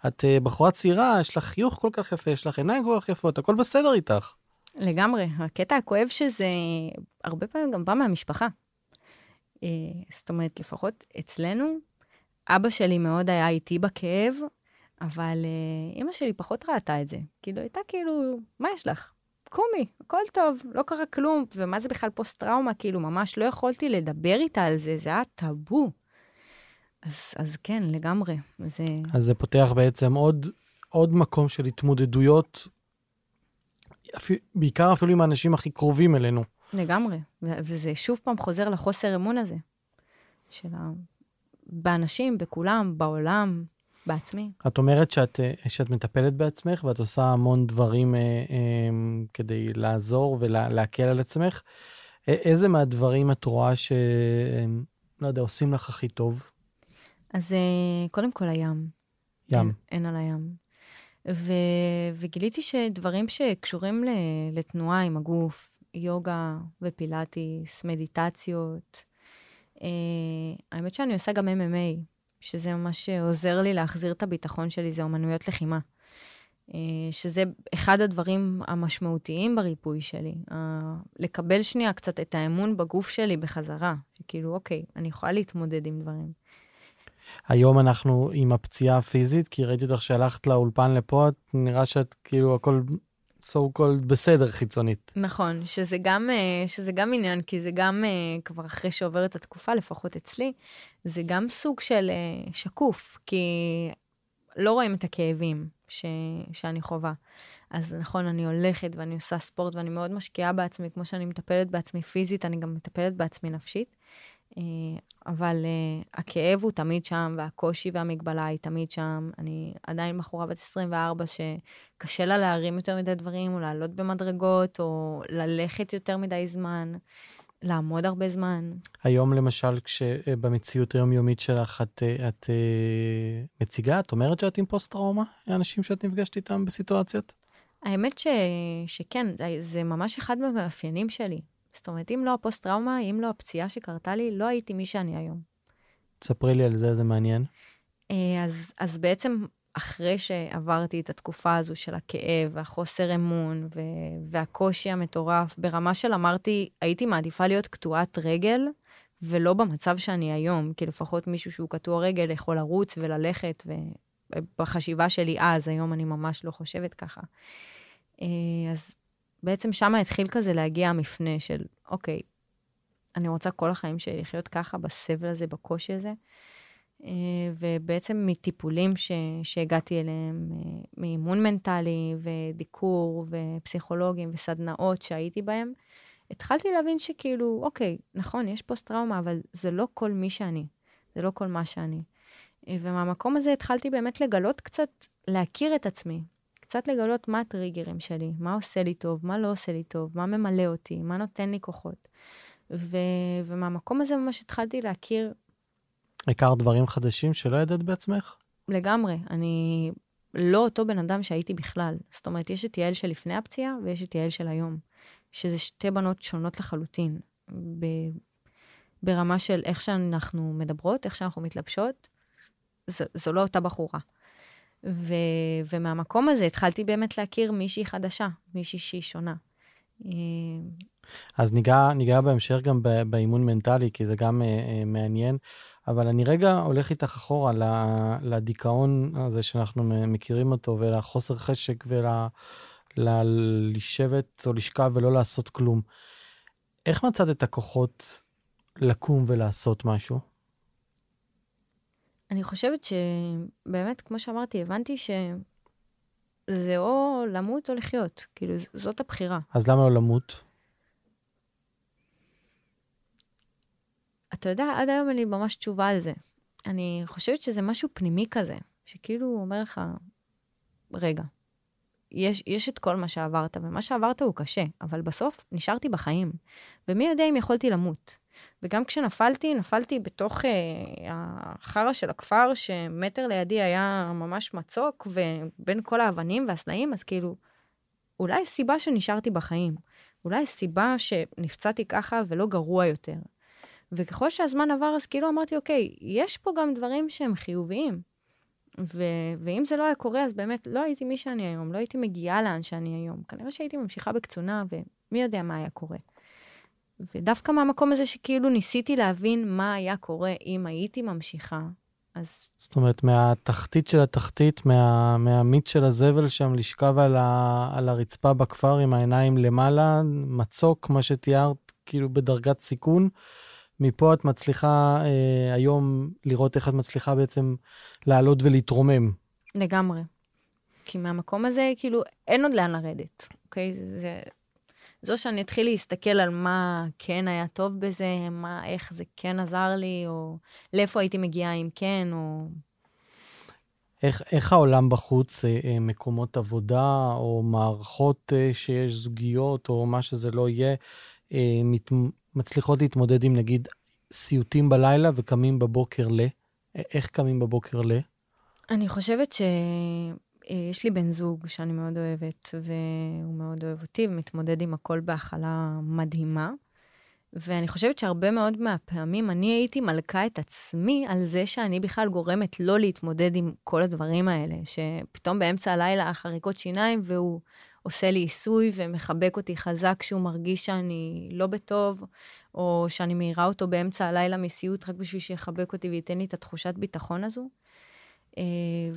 את אה, בחורה צעירה, יש לך חיוך כל כך יפה, יש לך עיניים כל כך יפות, הכל בסדר איתך. לגמרי. הקטע הכואב שזה הרבה פעמים גם בא מהמשפחה. זאת אומרת, לפחות אצלנו, אבא שלי מאוד היה איתי בכאב, אבל אימא שלי פחות ראתה את זה. כאילו, הייתה כאילו, מה יש לך? קומי, הכל טוב, לא קרה כלום. ומה זה בכלל פוסט-טראומה? כאילו, ממש לא יכולתי לדבר איתה על זה, זה היה טאבו. אז, אז כן, לגמרי. זה... אז זה פותח בעצם עוד, עוד מקום של התמודדויות, אפילו, בעיקר אפילו עם האנשים הכי קרובים אלינו. לגמרי. וזה שוב פעם חוזר לחוסר אמון הזה. של ה... באנשים, בכולם, בעולם. בעצמי. את אומרת שאת, אה, שאת מטפלת בעצמך ואת עושה המון דברים אה, אה, כדי לעזור ולהקל על עצמך. איזה מהדברים את רואה ש... לא יודע, עושים לך הכי טוב? אז אה, קודם כל הים. ים. אין, אין על הים. ו... וגיליתי שדברים שקשורים ל... לתנועה עם הגוף, יוגה ופילאטיס, מדיטציות, אה, האמת שאני עושה גם MMA, שזה ממש עוזר לי להחזיר את הביטחון שלי, זה אומנויות לחימה. אה, שזה אחד הדברים המשמעותיים בריפוי שלי. לקבל שנייה קצת את האמון בגוף שלי בחזרה. שכאילו, אוקיי, אני יכולה להתמודד עם דברים. היום אנחנו עם הפציעה הפיזית, כי ראיתי אותך שהלכת לאולפן לפה, נראה שאת כאילו הכל so called בסדר חיצונית. נכון, שזה גם, אה, שזה גם עניין, כי זה גם אה, כבר אחרי שעוברת התקופה, לפחות אצלי, זה גם סוג של אה, שקוף, כי לא רואים את הכאבים ש, שאני חווה. אז נכון, אני הולכת ואני עושה ספורט ואני מאוד משקיעה בעצמי, כמו שאני מטפלת בעצמי פיזית, אני גם מטפלת בעצמי נפשית. אה, אבל uh, הכאב הוא תמיד שם, והקושי והמגבלה היא תמיד שם. אני עדיין בחורה בת 24 שקשה לה להרים יותר מדי דברים, או לעלות במדרגות, או ללכת יותר מדי זמן, לעמוד הרבה זמן. היום למשל, כשבמציאות היומיומית שלך את, אה, את, את מציגה, את אומרת שאת עם פוסט-טראומה? אנשים שאת נפגשת איתם בסיטואציות? האמת ש... שכן, זה ממש אחד מהמאפיינים שלי. זאת אומרת, אם לא הפוסט-טראומה, אם לא הפציעה שקרתה לי, לא הייתי מי שאני היום. תספרי לי על זה, זה מעניין. אה, אז, אז בעצם, אחרי שעברתי את התקופה הזו של הכאב והחוסר אמון ו- והקושי המטורף, ברמה של אמרתי, הייתי מעדיפה להיות קטועת רגל, ולא במצב שאני היום, כי לפחות מישהו שהוא קטוע רגל יכול לרוץ וללכת, ובחשיבה שלי אז, היום אני ממש לא חושבת ככה. אה, אז בעצם שם התחיל כזה להגיע המפנה של, אוקיי, אני רוצה כל החיים שלי לחיות ככה, בסבל הזה, בקושי הזה. אה, ובעצם מטיפולים ש, שהגעתי אליהם, אה, מאימון מנטלי ודיקור ופסיכולוגים וסדנאות שהייתי בהם, התחלתי להבין שכאילו, אוקיי, נכון, יש פוסט-טראומה, אבל זה לא כל מי שאני, זה לא כל מה שאני. אה, ומהמקום הזה התחלתי באמת לגלות קצת, להכיר את עצמי, קצת לגלות מה הטריגרים שלי, מה עושה לי טוב, מה לא עושה לי טוב, מה ממלא אותי, מה נותן לי כוחות. ו... ומהמקום הזה ממש התחלתי להכיר... הכרת דברים חדשים שלא ידעת בעצמך? לגמרי. אני לא אותו בן אדם שהייתי בכלל. זאת אומרת, יש את יעל שלפני הפציעה ויש את יעל של היום, שזה שתי בנות שונות לחלוטין. ב... ברמה של איך שאנחנו מדברות, איך שאנחנו מתלבשות, זו, זו לא אותה בחורה. ו, ומהמקום הזה התחלתי באמת להכיר מישהי חדשה, מישהי שהיא שונה. אה, אז ניגע, ניגע בהמשך גם באימון מנטלי, כי זה גם uh, מעניין, אבל אני רגע הולך איתך אחורה לדיכאון הזה שאנחנו מכירים אותו, ולחוסר חשק, ולשבת או לשכב ולא לעשות כלום. איך מצאת את הכוחות לקום ולעשות משהו? אני חושבת שבאמת, כמו שאמרתי, הבנתי שזה או למות או לחיות. כאילו, זאת הבחירה. אז למה לא למות? אתה יודע, עד היום אין לי ממש תשובה על זה. אני חושבת שזה משהו פנימי כזה, שכאילו אומר לך, רגע, יש, יש את כל מה שעברת, ומה שעברת הוא קשה, אבל בסוף נשארתי בחיים. ומי יודע אם יכולתי למות. וגם כשנפלתי, נפלתי בתוך אה, החרא של הכפר, שמטר לידי היה ממש מצוק, ובין כל האבנים והסלעים, אז כאילו, אולי סיבה שנשארתי בחיים. אולי סיבה שנפצעתי ככה ולא גרוע יותר. וככל שהזמן עבר, אז כאילו אמרתי, אוקיי, יש פה גם דברים שהם חיוביים. ו- ואם זה לא היה קורה, אז באמת לא הייתי מי שאני היום, לא הייתי מגיעה לאן שאני היום. כנראה שהייתי ממשיכה בקצונה, ומי יודע מה היה קורה. ודווקא מהמקום הזה שכאילו ניסיתי להבין מה היה קורה אם הייתי ממשיכה, אז... זאת אומרת, מהתחתית של התחתית, מה, מהמיץ של הזבל שם, לשכב על, ה, על הרצפה בכפר עם העיניים למעלה, מצוק, מה שתיארת, כאילו בדרגת סיכון. מפה את מצליחה אה, היום לראות איך את מצליחה בעצם לעלות ולהתרומם. לגמרי. כי מהמקום הזה, כאילו, אין עוד לאן לרדת, אוקיי? זה, זה, זו שאני אתחיל להסתכל על מה כן היה טוב בזה, מה, איך זה כן עזר לי, או לאיפה הייתי מגיעה אם כן, או... איך, איך העולם בחוץ, אה, אה, מקומות עבודה, או מערכות אה, שיש זוגיות, או מה שזה לא יהיה, מת, מצליחות להתמודד עם נגיד סיוטים בלילה וקמים בבוקר ל? איך קמים בבוקר ל? אני חושבת שיש לי בן זוג שאני מאוד אוהבת, והוא מאוד אוהב אותי ומתמודד עם הכל בהכלה מדהימה. ואני חושבת שהרבה מאוד מהפעמים אני הייתי מלכה את עצמי על זה שאני בכלל גורמת לא להתמודד עם כל הדברים האלה, שפתאום באמצע הלילה חריקות שיניים והוא עושה לי עיסוי ומחבק אותי חזק כשהוא מרגיש שאני לא בטוב, או שאני מעירה אותו באמצע הלילה מסיוט רק בשביל שיחבק אותי וייתן לי את התחושת ביטחון הזו. אה,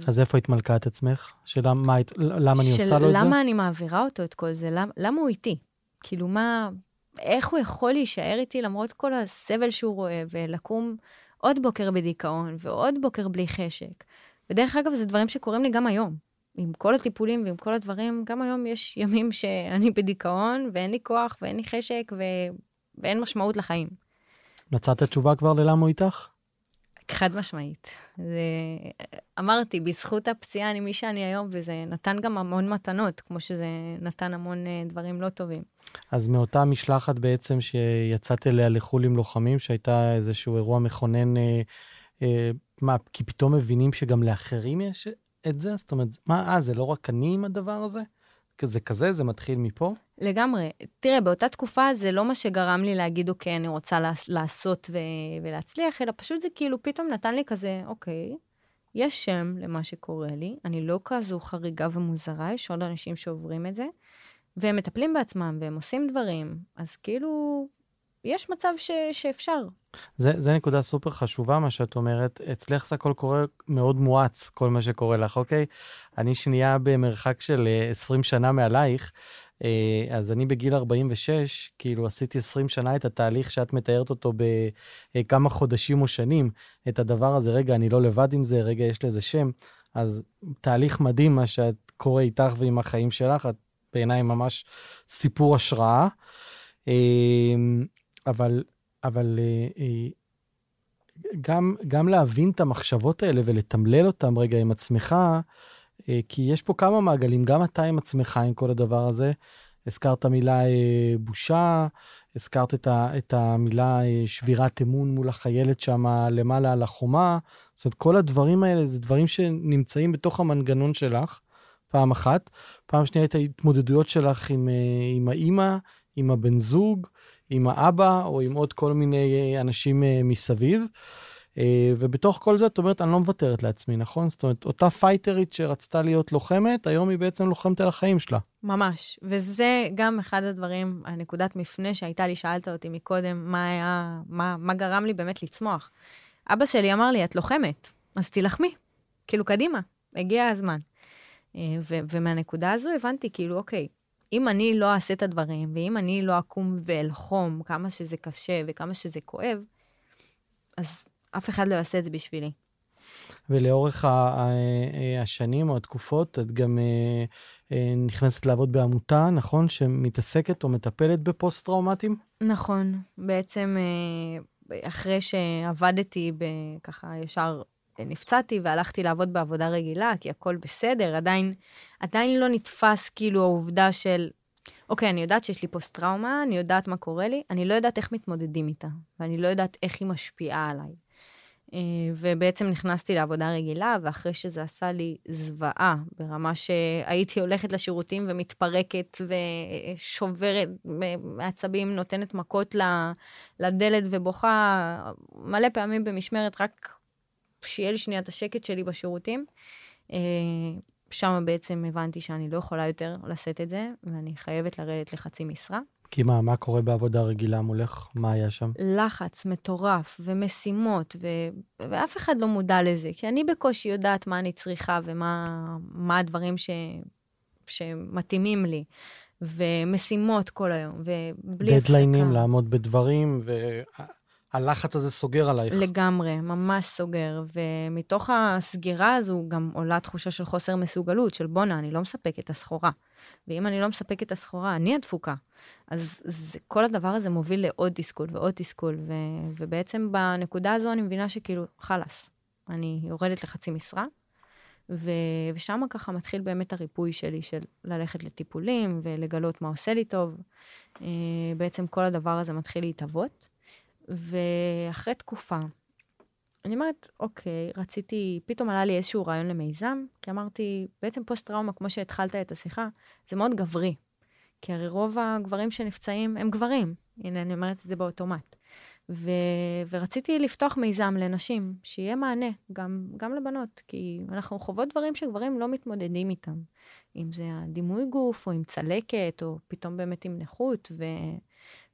אז איפה התמלכה את עצמך? שאלה, מה, למה אני עושה לו את זה? למה אני מעבירה אותו את כל זה? למה, למה הוא איתי? כאילו, מה, איך הוא יכול להישאר איתי למרות כל הסבל שהוא רואה, ולקום עוד בוקר בדיכאון, ועוד בוקר בלי חשק? ודרך אגב, זה דברים שקורים לי גם היום. עם כל הטיפולים ועם כל הדברים, גם היום יש ימים שאני בדיכאון, ואין לי כוח, ואין לי חשק, ו... ואין משמעות לחיים. מצאת תשובה כבר ללמה הוא איתך? חד משמעית. זה... אמרתי, בזכות הפציעה אני מי שאני היום, וזה נתן גם המון מתנות, כמו שזה נתן המון אה, דברים לא טובים. אז מאותה משלחת בעצם שיצאת אליה לחו"ל עם לוחמים, שהייתה איזשהו אירוע מכונן, אה, אה, מה, כי פתאום מבינים שגם לאחרים יש את זה? זאת אומרת, מה, אה, זה לא רק אני עם הדבר הזה? זה כזה, זה מתחיל מפה? לגמרי. תראה, באותה תקופה זה לא מה שגרם לי להגיד, אוקיי, אני רוצה לעשות ו- ולהצליח, אלא פשוט זה כאילו פתאום נתן לי כזה, אוקיי, יש שם למה שקורה לי, אני לא כזו חריגה ומוזרה, יש עוד אנשים שעוברים את זה, והם מטפלים בעצמם והם עושים דברים, אז כאילו, יש מצב ש- שאפשר. זה, זה נקודה סופר חשובה, מה שאת אומרת. אצלך זה הכל קורה מאוד מואץ, כל מה שקורה לך, אוקיי? אני שנייה במרחק של 20 אה, שנה מעלייך, אז אני בגיל 46, כאילו עשיתי 20 שנה את התהליך שאת מתארת אותו בכמה חודשים או שנים, את הדבר הזה, רגע, אני לא לבד עם זה, רגע, יש לזה שם. אז תהליך מדהים מה שאת קורה איתך ועם החיים שלך, את בעיניי ממש סיפור השראה. אבל, אבל גם, גם להבין את המחשבות האלה ולתמלל אותם רגע עם עצמך, אה, כי יש פה כמה מעגלים, גם אתה עם עצמך עם כל הדבר הזה. הזכרת מילה אה, בושה, הזכרת את, ה, את המילה אה, שבירת אמון מול החיילת שם למעלה על החומה. זאת אומרת, כל הדברים האלה זה דברים שנמצאים בתוך המנגנון שלך, פעם אחת. פעם שנייה את ההתמודדויות שלך עם, עם האימא, עם הבן זוג, עם האבא או עם עוד כל מיני אנשים מסביב. אה, ובתוך כל זה את אומרת, אני לא מוותרת לעצמי, נכון? זאת אומרת, אותה פייטרית שרצתה להיות לוחמת, היום היא בעצם לוחמת על החיים שלה. ממש, וזה גם אחד הדברים, הנקודת מפנה שהייתה לי, שאלת אותי מקודם, מה היה, מה, מה גרם לי באמת לצמוח. אבא שלי אמר לי, את לוחמת, אז תילחמי, כאילו, קדימה, הגיע הזמן. אה, ו- ומהנקודה הזו הבנתי, כאילו, אוקיי, אם אני לא אעשה את הדברים, ואם אני לא אקום ואלחום כמה שזה קשה וכמה שזה כואב, אז אף אחד לא יעשה את זה בשבילי. ולאורך השנים או התקופות, את גם אה, אה, נכנסת לעבוד בעמותה, נכון? שמתעסקת או מטפלת בפוסט-טראומטיים? נכון. בעצם אה, אחרי שעבדתי, ככה ישר נפצעתי והלכתי לעבוד בעבודה רגילה, כי הכל בסדר, עדיין, עדיין לא נתפס כאילו העובדה של, אוקיי, אני יודעת שיש לי פוסט-טראומה, אני יודעת מה קורה לי, אני לא יודעת איך מתמודדים איתה, ואני לא יודעת איך היא משפיעה עליי. אה, ובעצם נכנסתי לעבודה רגילה, ואחרי שזה עשה לי זוועה, ברמה שהייתי הולכת לשירותים ומתפרקת ושוברת מעצבים, נותנת מכות לדלת ובוכה מלא פעמים במשמרת, רק שיהיה לי שנייה את השקט שלי בשירותים. אה, שם בעצם הבנתי שאני לא יכולה יותר לשאת את זה, ואני חייבת לרדת לחצי משרה. כי מה, מה קורה בעבודה רגילה מולך? מה היה שם? לחץ מטורף ומשימות, ו... ואף אחד לא מודע לזה, כי אני בקושי יודעת מה אני צריכה ומה הדברים ש... שמתאימים לי. ומשימות כל היום, ובלי הפסקה. דדליינים, לעמוד בדברים, ו... הלחץ הזה סוגר עלייך. לגמרי, ממש סוגר. ומתוך הסגירה הזו גם עולה תחושה של חוסר מסוגלות, של בואנה, אני לא מספק את הסחורה. ואם אני לא מספק את הסחורה, אני הדפוקה. אז זה, כל הדבר הזה מוביל לעוד תסכול ועוד תסכול, ו, ובעצם בנקודה הזו אני מבינה שכאילו, חלאס, אני יורדת לחצי משרה, ושם ככה מתחיל באמת הריפוי שלי של ללכת לטיפולים ולגלות מה עושה לי טוב. אה, בעצם כל הדבר הזה מתחיל להתהוות. ואחרי תקופה, אני אומרת, אוקיי, רציתי, פתאום עלה לי איזשהו רעיון למיזם, כי אמרתי, בעצם פוסט-טראומה, כמו שהתחלת את השיחה, זה מאוד גברי. כי הרי רוב הגברים שנפצעים הם גברים. הנה, אני אומרת את זה באוטומט. ו... ורציתי לפתוח מיזם לנשים, שיהיה מענה, גם, גם לבנות, כי אנחנו חוות דברים שגברים לא מתמודדים איתם. אם זה הדימוי גוף, או עם צלקת, או פתאום באמת עם נכות, ו...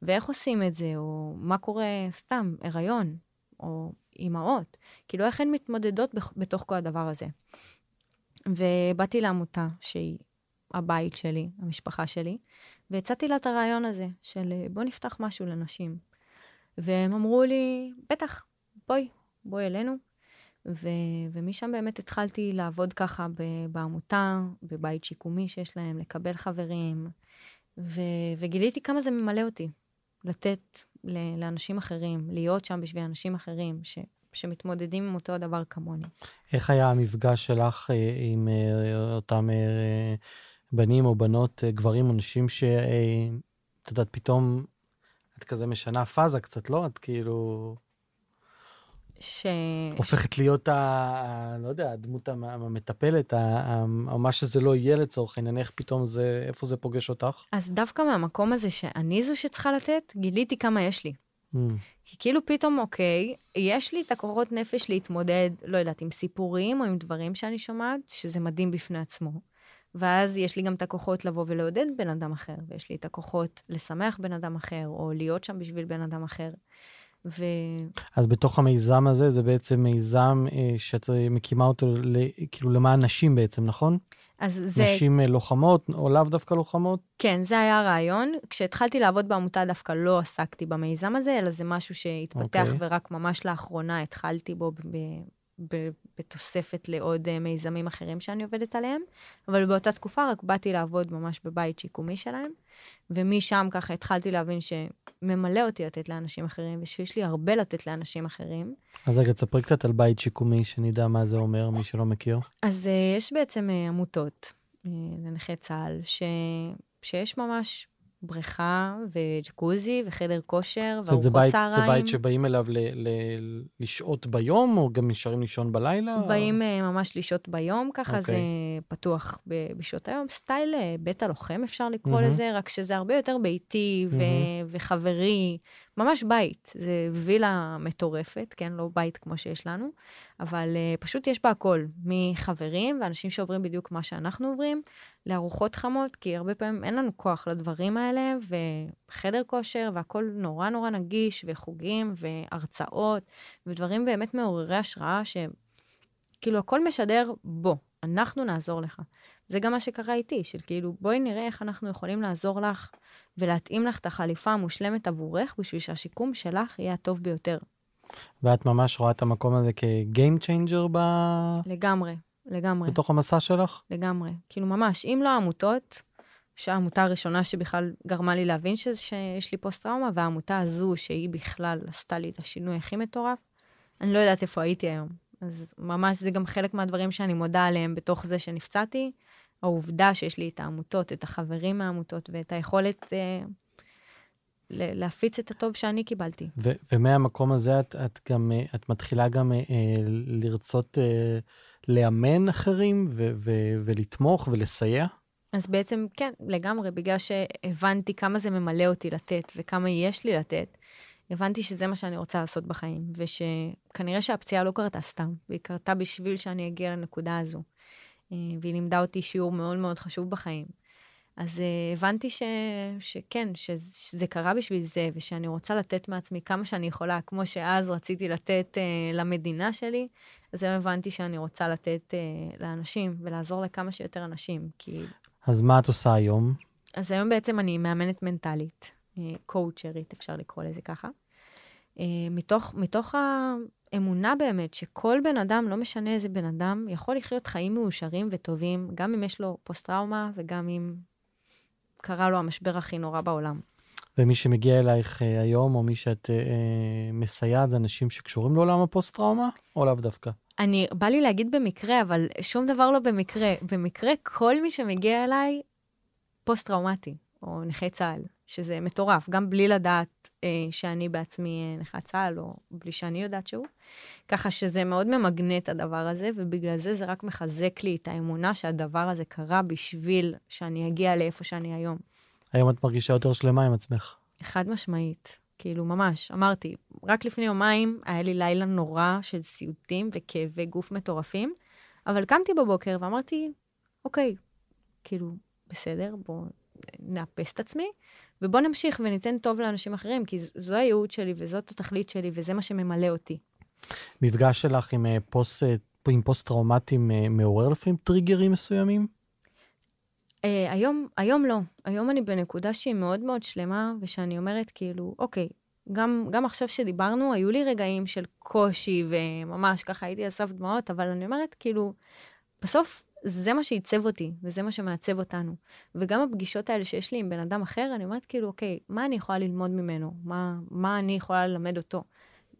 ואיך עושים את זה, או מה קורה סתם, הריון, או אימהות. כאילו, איך הן מתמודדות בתוך כל הדבר הזה. ובאתי לעמותה, שהיא הבית שלי, המשפחה שלי, והצעתי לה את הרעיון הזה, של בוא נפתח משהו לנשים. והם אמרו לי, בטח, בואי, בואי אלינו. ו- ומשם באמת התחלתי לעבוד ככה בעמותה, בבית שיקומי שיש להם, לקבל חברים, ו- וגיליתי כמה זה ממלא אותי, לתת לאנשים אחרים, להיות שם בשביל אנשים אחרים ש- שמתמודדים עם אותו הדבר כמוני. איך היה המפגש שלך אה, עם אה, אותם אה, בנים או בנות, גברים או נשים שאת יודעת, פתאום את כזה משנה פאזה קצת, לא? את כאילו... ש... הופכת להיות, ה... לא יודע, הדמות המטפלת, או מה שזה לא יהיה לצורך העניין, איך פתאום זה, איפה זה פוגש אותך? אז דווקא מהמקום הזה שאני זו שצריכה לתת, גיליתי כמה יש לי. Mm. כי כאילו פתאום, אוקיי, יש לי את הכוחות נפש להתמודד, לא יודעת, עם סיפורים או עם דברים שאני שומעת, שזה מדהים בפני עצמו. ואז יש לי גם את הכוחות לבוא ולעודד בן אדם אחר, ויש לי את הכוחות לשמח בן אדם אחר, או להיות שם בשביל בן אדם אחר. ו... אז בתוך המיזם הזה, זה בעצם מיזם אה, שאת מקימה אותו ל, כאילו למען נשים בעצם, נכון? אז זה... נשים אה, לוחמות, או לאו דווקא לוחמות? כן, זה היה הרעיון. כשהתחלתי לעבוד בעמותה דווקא לא עסקתי במיזם הזה, אלא זה משהו שהתפתח, אוקיי. ורק ממש לאחרונה התחלתי בו ב- בתוספת לעוד אה, מיזמים אחרים שאני עובדת עליהם. אבל באותה תקופה רק באתי לעבוד ממש בבית שיקומי שלהם, ומשם ככה התחלתי להבין שממלא אותי לתת לאנשים אחרים, ושיש לי הרבה לתת לאנשים אחרים. אז רגע, תספרי קצת על בית שיקומי, שנדע מה זה אומר, מי שלא מכיר. אז uh, יש בעצם uh, עמותות לנכי צה"ל, ש... שיש ממש בריכה וג'קוזי וחדר כושר זאת אומרת, זה וארוחות בית, צהריים. זה בית שבאים אליו ל, ל, לשהות ביום, או גם נשארים לישון בלילה? באים uh, ממש לשהות ביום, ככה אוקיי. זה פתוח ב- בשעות היום, סטייל uh, בית הלוחם אפשר לקרוא מהמם. לזה, רק שזה הרבה יותר ביתי ו- מהמם. וחברי, ממש בית. זה וילה מטורפת, כן? לא בית כמו שיש לנו, אבל uh, פשוט יש בה הכל, מחברים ואנשים שעוברים בדיוק מה שאנחנו עוברים, לארוחות חמות, כי הרבה פעמים אין לנו כוח לדברים האלה, וחדר כושר והכל נורא נורא נגיש, וחוגים והרצאות, ודברים באמת מעוררי השראה, שכאילו הכל משדר, בוא, אנחנו נעזור לך. זה גם מה שקרה איתי, של כאילו, בואי נראה איך אנחנו יכולים לעזור לך ולהתאים לך את החליפה המושלמת עבורך, בשביל שהשיקום שלך יהיה הטוב ביותר. ואת ממש רואה את המקום הזה כ-game changer ב... לגמרי, לגמרי. בתוך המסע שלך? לגמרי. כאילו ממש, אם לא העמותות, שהעמותה הראשונה שבכלל גרמה לי להבין ש... שיש לי פוסט-טראומה, והעמותה הזו, שהיא בכלל עשתה לי את השינוי הכי מטורף, אני לא יודעת איפה הייתי היום. אז ממש זה גם חלק מהדברים שאני מודה עליהם בתוך זה שנפצעתי. העובדה שיש לי את העמותות, את החברים מהעמותות, ואת היכולת אה, להפיץ את הטוב שאני קיבלתי. ו- ומהמקום הזה את, את גם, אה, את מתחילה גם אה, אה, לרצות אה, לאמן אחרים ו- ו- ולתמוך ולסייע? אז בעצם, כן, לגמרי, בגלל שהבנתי כמה זה ממלא אותי לתת וכמה יש לי לתת, הבנתי שזה מה שאני רוצה לעשות בחיים, ושכנראה שהפציעה לא קרתה סתם, והיא קרתה בשביל שאני אגיע לנקודה הזו. אה, והיא לימדה אותי שיעור מאוד מאוד חשוב בחיים. אז uh, הבנתי ש, שכן, שזה, קרה בשביל זה, ושאני רוצה לתת מעצמי כמה שאני יכולה, כמו שאז רציתי לתת uh, למדינה שלי, אז היום הבנתי שאני רוצה לתת uh, לאנשים, ולעזור לכמה שיותר אנשים, כי... אז מה את עושה היום? אז היום בעצם אני מאמנת מנטלית, קואוצ'רית, אפשר לקרוא לזה ככה. Uh, מתוך, מתוך האמונה באמת שכל בן אדם, לא משנה איזה בן אדם, יכול לחיות חיים מאושרים וטובים, גם אם יש לו פוסט-טראומה וגם אם קרה לו המשבר הכי נורא בעולם. ומי שמגיע אלייך אה, היום, או מי שאת אה, אה, מסייעת, זה אנשים שקשורים לעולם הפוסט-טראומה, או לאו דווקא? אני, בא לי להגיד במקרה, אבל שום דבר לא במקרה. במקרה, כל מי שמגיע אליי, פוסט-טראומטי, או נכי צה"ל, שזה מטורף, גם בלי לדעת שאני בעצמי אה, נכה צה"ל, או בלי שאני יודעת שהוא. ככה שזה מאוד ממגנט הדבר הזה, ובגלל זה זה רק מחזק לי את האמונה שהדבר הזה קרה בשביל שאני אגיע לאיפה שאני היום. היום את מרגישה יותר שלמה עם עצמך. חד משמעית. כאילו, ממש, אמרתי, רק לפני יומיים היה לי לילה נורא של סיוטים וכאבי גוף מטורפים, אבל קמתי בבוקר ואמרתי, אוקיי, כאילו, בסדר, בואו נאפס את עצמי, ובואו נמשיך וניתן טוב לאנשים אחרים, כי זו הייעוד שלי וזאת התכלית שלי וזה מה שממלא אותי. מפגש שלך עם, אה, פוסט, אה, עם פוסט-טראומטיים אה, מעורר לפעמים טריגרים מסוימים? היום, היום לא. היום אני בנקודה שהיא מאוד מאוד שלמה, ושאני אומרת כאילו, אוקיי, גם, גם עכשיו שדיברנו, היו לי רגעים של קושי, וממש ככה הייתי על סף דמעות, אבל אני אומרת, כאילו, בסוף זה מה שעיצב אותי, וזה מה שמעצב אותנו. וגם הפגישות האלה שיש לי עם בן אדם אחר, אני אומרת, כאילו, אוקיי, מה אני יכולה ללמוד ממנו? מה, מה אני יכולה ללמד אותו?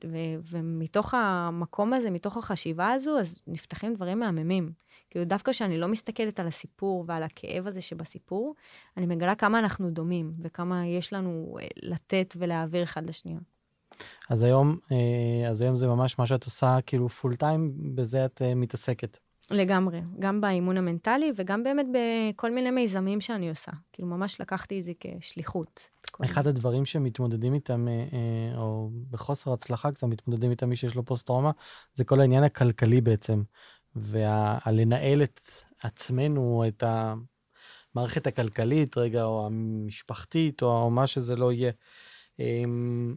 ו- ומתוך המקום הזה, מתוך החשיבה הזו, אז נפתחים דברים מהממים. כאילו, דווקא כשאני לא מסתכלת על הסיפור ועל הכאב הזה שבסיפור, אני מגלה כמה אנחנו דומים, וכמה יש לנו אה, לתת ולהעביר אחד לשנייה. אז היום, אה, אז היום זה ממש מה שאת עושה, כאילו פול טיים, בזה את אה, מתעסקת. לגמרי, גם באימון המנטלי וגם באמת בכל מיני מיזמים שאני עושה. כאילו, ממש לקחתי את זה כשליחות. אחד הדברים שמתמודדים איתם, אה, אה, או בחוסר הצלחה קצת מתמודדים איתם מי שיש לו פוסט-טראומה, זה כל העניין הכלכלי בעצם. ולנהל את עצמנו, את המערכת הכלכלית, רגע, או המשפחתית, או מה שזה לא יהיה. אמ,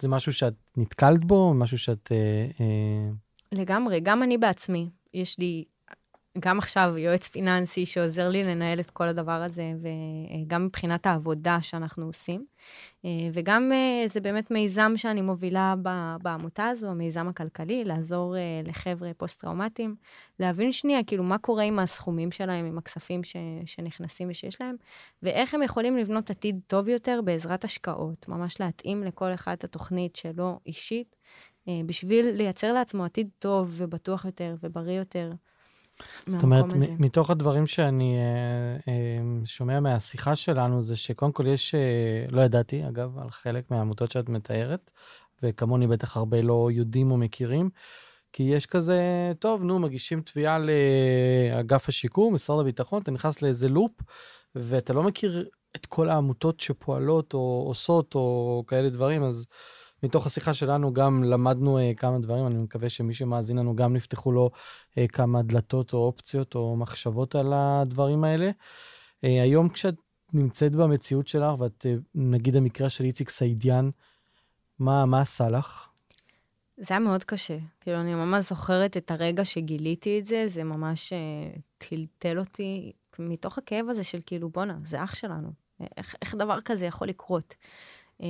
זה משהו שאת נתקלת בו, משהו שאת... אה, לגמרי, גם אני בעצמי, יש לי גם עכשיו יועץ פיננסי שעוזר לי לנהל את כל הדבר הזה, וגם מבחינת העבודה שאנחנו עושים. אה, וגם אה, זה באמת מיזם שאני מובילה בעמותה הזו, המיזם הכלכלי, לעזור אה, לחבר'ה פוסט-טראומטיים, להבין שנייה, כאילו, מה קורה עם הסכומים שלהם, עם הכספים ש, שנכנסים ושיש להם, ואיך הם יכולים לבנות עתיד טוב יותר בעזרת השקעות, ממש להתאים לכל אחד את התוכנית שלו אישית, בשביל לייצר לעצמו עתיד טוב ובטוח יותר ובריא יותר. זאת אומרת, מתוך הדברים שאני אה, אה, שומע מהשיחה שלנו, זה שקודם כל יש, אה, לא ידעתי, אגב, על חלק מהעמותות שאת מתארת, וכמוני בטח הרבה לא יודעים או מכירים, כי יש כזה, טוב, נו, מגישים תביעה לאגף השיקום, משרד הביטחון, אתה נכנס לאיזה לופ, ואתה לא מכיר את כל העמותות שפועלות או עושות או כאלה דברים, אז... מתוך השיחה שלנו גם למדנו uh, כמה דברים, אני מקווה שמי שמאזין לנו גם נפתחו לו uh, כמה דלתות או אופציות או מחשבות על הדברים האלה. Uh, היום כשאת נמצאת במציאות שלך, ואת, uh, נגיד המקרה של איציק סעידיאן, מה, מה עשה לך? זה היה מאוד קשה. כאילו, אני ממש זוכרת את הרגע שגיליתי את זה, זה ממש uh, טלטל אותי מתוך הכאב הזה של כאילו, בואנה, זה אח שלנו. איך, איך דבר כזה יכול לקרות? אה,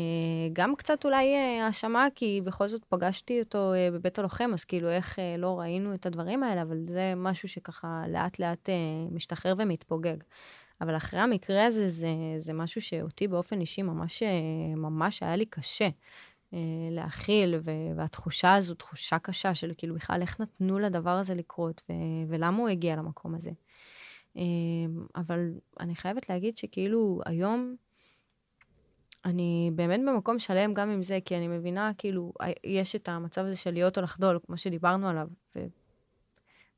גם קצת אולי אה, האשמה, כי בכל זאת פגשתי אותו אה, בבית הלוחם, אז כאילו איך לא ראינו את הדברים האלה, אבל זה משהו שככה לאט לאט משתחרר ומתפוגג. אבל אחרי המקרה הזה, זה, זה משהו שאותי באופן אישי ממש, ממש היה לי קשה להכיל, והתחושה הזו, תחושה קשה של כאילו בכלל איך נתנו לדבר הזה לקרות, ולמה הוא הגיע למקום הזה. אבל אני חייבת להגיד שכאילו היום, אני באמת במקום שלם גם עם זה, כי אני מבינה, כאילו, יש את המצב הזה של להיות או לחדול, כמו שדיברנו עליו. ו...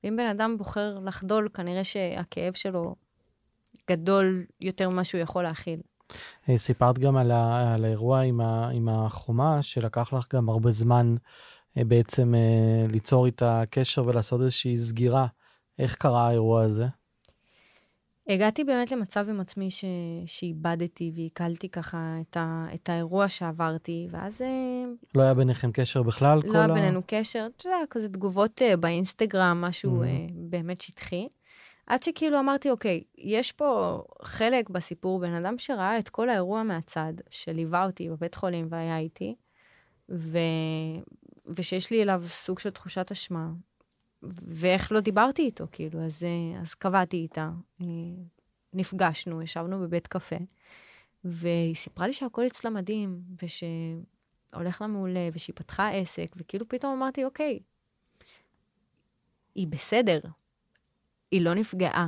ואם בן אדם בוחר לחדול, כנראה שהכאב שלו גדול יותר ממה שהוא יכול להכיל. אה, סיפרת גם על, ה, על האירוע עם, ה, עם החומה, שלקח לך גם הרבה זמן אה, בעצם אה, ליצור איתה קשר ולעשות איזושהי סגירה. איך קרה האירוע הזה? הגעתי באמת למצב עם עצמי ש... שאיבדתי ועיכלתי ככה את, ה... את האירוע שעברתי, ואז... אה, לא היה ביניכם קשר בכלל? לא היה ה... בינינו קשר, אתה יודע, כזה תגובות uh, באינסטגרם, משהו mm-hmm. uh, באמת שטחי. עד שכאילו אמרתי, אוקיי, יש פה חלק בסיפור, בן אדם שראה את כל האירוע מהצד, שליווה אותי בבית חולים והיה איתי, ו... ושיש לי אליו סוג של תחושת אשמה, ואיך לא דיברתי איתו, כאילו, אז, אה, אז קבעתי איתה, אה, נפגשנו, ישבנו בבית קפה, והיא סיפרה לי שהכל אצלה מדהים, ושהולך לה מעולה, ושהיא פתחה עסק, וכאילו פתאום אמרתי, אוקיי, היא בסדר, היא לא נפגעה,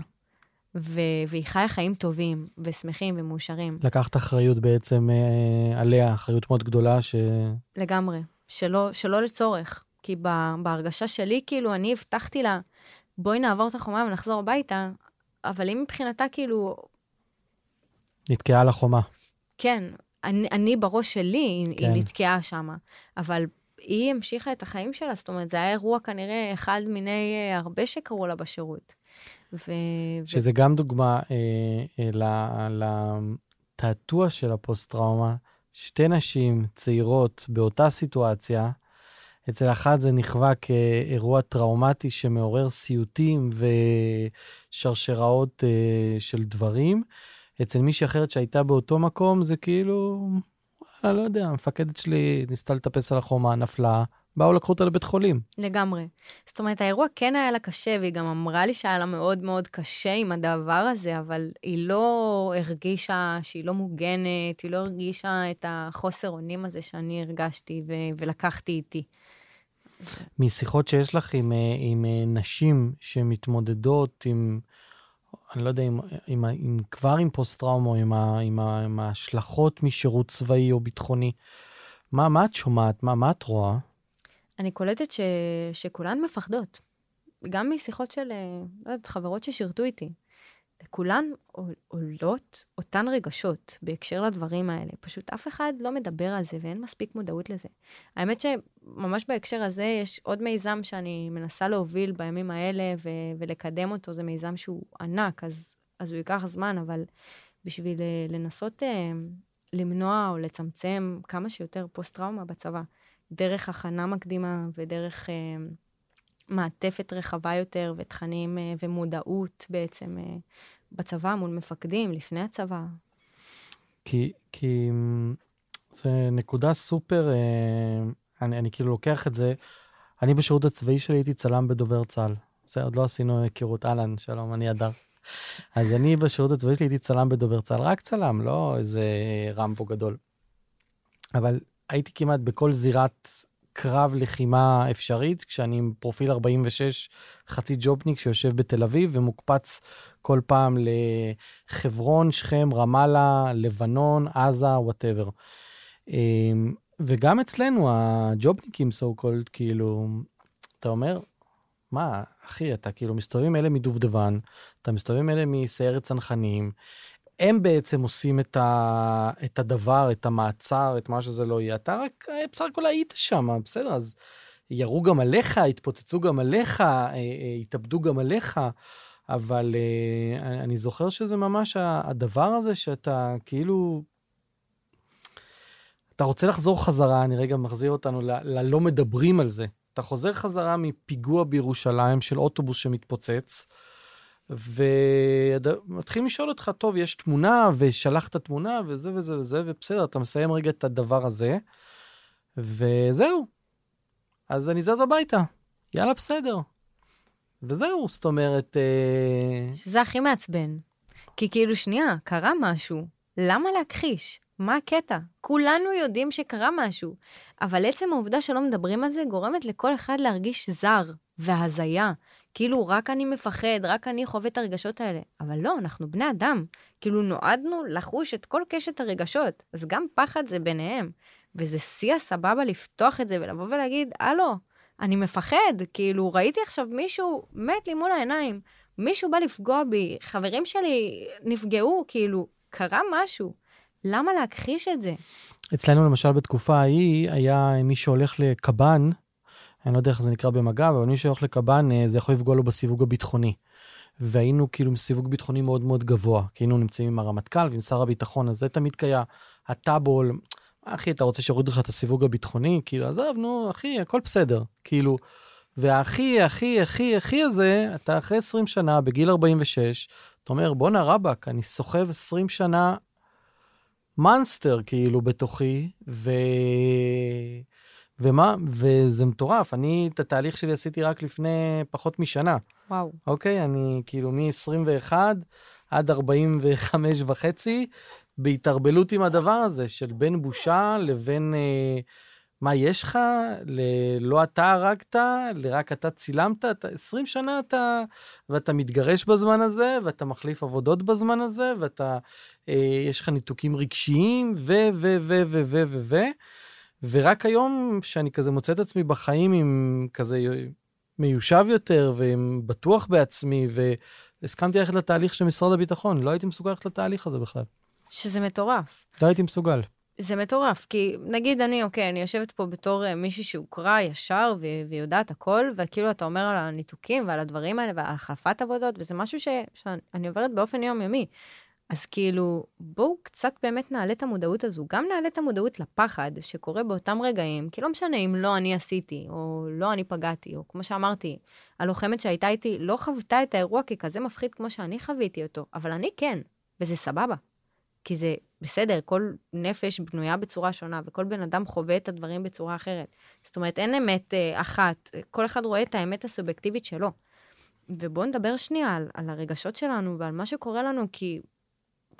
ו- והיא חיה חיים טובים, ושמחים ומאושרים. לקחת אחריות בעצם אה, עליה, אחריות מאוד גדולה ש... לגמרי, שלא, שלא לצורך. כי בהרגשה שלי, כאילו, אני הבטחתי לה, בואי נעבור את החומה ונחזור הביתה, אבל היא מבחינתה, כאילו... נתקעה על החומה. כן, אני, אני בראש שלי, כן. היא נתקעה שם, אבל היא המשיכה את החיים שלה, זאת אומרת, זה היה אירוע כנראה אחד מיני אה, הרבה שקרו לה בשירות. ו... שזה ו... גם דוגמה אה, אה, לתעתוע של הפוסט-טראומה. שתי נשים צעירות באותה סיטואציה, אצל אחת זה נכווה כאירוע טראומטי שמעורר סיוטים ושרשראות uh, של דברים. אצל מישהי אחרת שהייתה באותו מקום, זה כאילו, וואלה, לא יודע, המפקדת שלי ניסתה לטפס על החומה, נפלה, באו לקחו אותה לבית חולים. לגמרי. זאת אומרת, האירוע כן היה לה קשה, והיא גם אמרה לי שהיה לה מאוד מאוד קשה עם הדבר הזה, אבל היא לא הרגישה שהיא לא מוגנת, היא לא הרגישה את החוסר אונים הזה שאני הרגשתי ו- ולקחתי איתי. משיחות שיש לך עם, אה, עם אה, נשים שמתמודדות עם, אני לא יודע, עם, עם, עם כבר עם פוסט-טראומה, עם, עם, עם ההשלכות משירות צבאי או ביטחוני, מה, מה את שומעת? מה, מה את רואה? אני קולטת ש, שכולן מפחדות. גם משיחות של, אה, לא יודעת, חברות ששירתו איתי. לכולן עולות אותן רגשות בהקשר לדברים האלה. פשוט אף אחד לא מדבר על זה ואין מספיק מודעות לזה. האמת שממש בהקשר הזה יש עוד מיזם שאני מנסה להוביל בימים האלה ו- ולקדם אותו, זה מיזם שהוא ענק, אז, אז הוא ייקח זמן, אבל בשביל אה, לנסות אה, למנוע או לצמצם כמה שיותר פוסט-טראומה בצבא, דרך הכנה מקדימה ודרך... אה, מעטפת רחבה יותר ותכנים אה, ומודעות בעצם אה, בצבא מול מפקדים, לפני הצבא. כי, כי זה נקודה סופר, אה, אני, אני כאילו לוקח את זה, אני בשירות הצבאי שלי הייתי צלם בדובר צה"ל. זה עוד לא עשינו היכרות, אהלן, שלום, אני אדר. אז אני בשירות הצבאי שלי הייתי צלם בדובר צה"ל, רק צלם, לא איזה רמבו גדול. אבל הייתי כמעט בכל זירת קרב לחימה אפשרית, כשאני עם פרופיל 46, חצי ג'ובניק שיושב בתל אביב ומוקפץ כל פעם לחברון, שכם, רמאללה, לבנון, עזה, וואטאבר. אמ, וגם אצלנו, הג'ובניקים, so called, כאילו, אתה אומר, מה, אחי, אתה כאילו מסתובב עם אלה מדובדבן, אתה מסתובב עם אלה מסיירת צנחנים, הם בעצם עושים את, ה, את הדבר, את המעצר, את מה שזה לא יהיה. אתה רק בסך הכל היית שם, בסדר, אז ירו גם עליך, התפוצצו גם עליך, אה, אה, התאבדו גם עליך, אבל אה, אני זוכר שזה ממש הדבר הזה שאתה כאילו... אתה רוצה לחזור חזרה, אני רגע מחזיר אותנו ללא מדברים על זה. אתה חוזר חזרה מפיגוע בירושלים של אוטובוס שמתפוצץ, ומתחילים לשאול אותך, טוב, יש תמונה, ושלחת תמונה, וזה וזה וזה, ובסדר, אתה מסיים רגע את הדבר הזה, וזהו. אז אני זז הביתה, יאללה, בסדר. וזהו, זאת אומרת... אה, שזה הכי מעצבן. כי כאילו, שנייה, קרה משהו, למה להכחיש? מה הקטע? כולנו יודעים שקרה משהו, אבל עצם העובדה שלא מדברים על זה גורמת לכל אחד להרגיש זר והזיה. כאילו, רק אני מפחד, רק אני חווה את הרגשות האלה. אבל לא, אנחנו בני אדם. כאילו, נועדנו לחוש את כל קשת הרגשות, אז גם פחד זה ביניהם. וזה שיא הסבבה לפתוח את זה ולבוא ולהגיד, הלו, אני מפחד, כאילו, ראיתי עכשיו מישהו מת לי מול העיניים, מישהו בא לפגוע בי, חברים שלי נפגעו, כאילו, קרה משהו. למה להכחיש את זה? אצלנו למשל בתקופה ההיא היה מי שהולך לקב"ן, אני לא יודע איך זה נקרא במג"ב, אבל מי שהולך לקב"ן אה, זה יכול לפגוע לו בסיווג הביטחוני. והיינו כאילו עם סיווג ביטחוני מאוד מאוד גבוה, כי היינו נמצאים עם הרמטכ"ל ועם שר הביטחון, אז זה תמיד קיים. הטאבול, אחי, אתה רוצה שיורידו לך את הסיווג הביטחוני? כאילו, עזוב, נו, אחי, הכל בסדר. כאילו, והכי, הכי, הכי, הכי הזה, אתה אחרי 20 שנה, בגיל 46, אתה אומר, בואנה רבאק, אני סוחב 20 שנה מאנסטר כאילו בתוכי, ו... ומה, וזה מטורף, אני את התהליך שלי עשיתי רק לפני פחות משנה. וואו. אוקיי, אני כאילו מ-21 עד 45 וחצי, בהתערבלות עם הדבר הזה של בין בושה לבין אה, מה יש לך, ללא אתה הרגת, לרק אתה צילמת, אתה 20 שנה אתה, ואתה מתגרש בזמן הזה, ואתה מחליף עבודות בזמן הזה, ואתה, אה, יש לך ניתוקים רגשיים, ו, ו, ו, ו, ו, ו, ו, ורק היום, שאני כזה מוצא את עצמי בחיים עם כזה מיושב יותר, ובטוח בעצמי, והסכמתי ללכת לתהליך של משרד הביטחון, לא הייתי מסוגל ללכת לתהליך הזה בכלל. שזה מטורף. לא הייתי מסוגל. זה מטורף, כי נגיד אני, אוקיי, אני יושבת פה בתור uh, מישהי שהוכרה ישר ו- ויודעת הכל, וכאילו אתה אומר על הניתוקים ועל הדברים האלה ועל החלפת עבודות, וזה משהו ש- שאני עוברת באופן יומיומי. אז כאילו, בואו קצת באמת נעלה את המודעות הזו. גם נעלה את המודעות לפחד שקורה באותם רגעים, כי לא משנה אם לא אני עשיתי, או לא אני פגעתי, או כמו שאמרתי, הלוחמת שהייתה איתי לא חוותה את האירוע ככזה מפחיד כמו שאני חוויתי אותו, אבל אני כן, וזה סבבה. כי זה בסדר, כל נפש בנויה בצורה שונה, וכל בן אדם חווה את הדברים בצורה אחרת. זאת אומרת, אין אמת אה, אחת, כל אחד רואה את האמת הסובייקטיבית שלו. ובואו נדבר שנייה על, על הרגשות שלנו ועל מה שקורה לנו, כי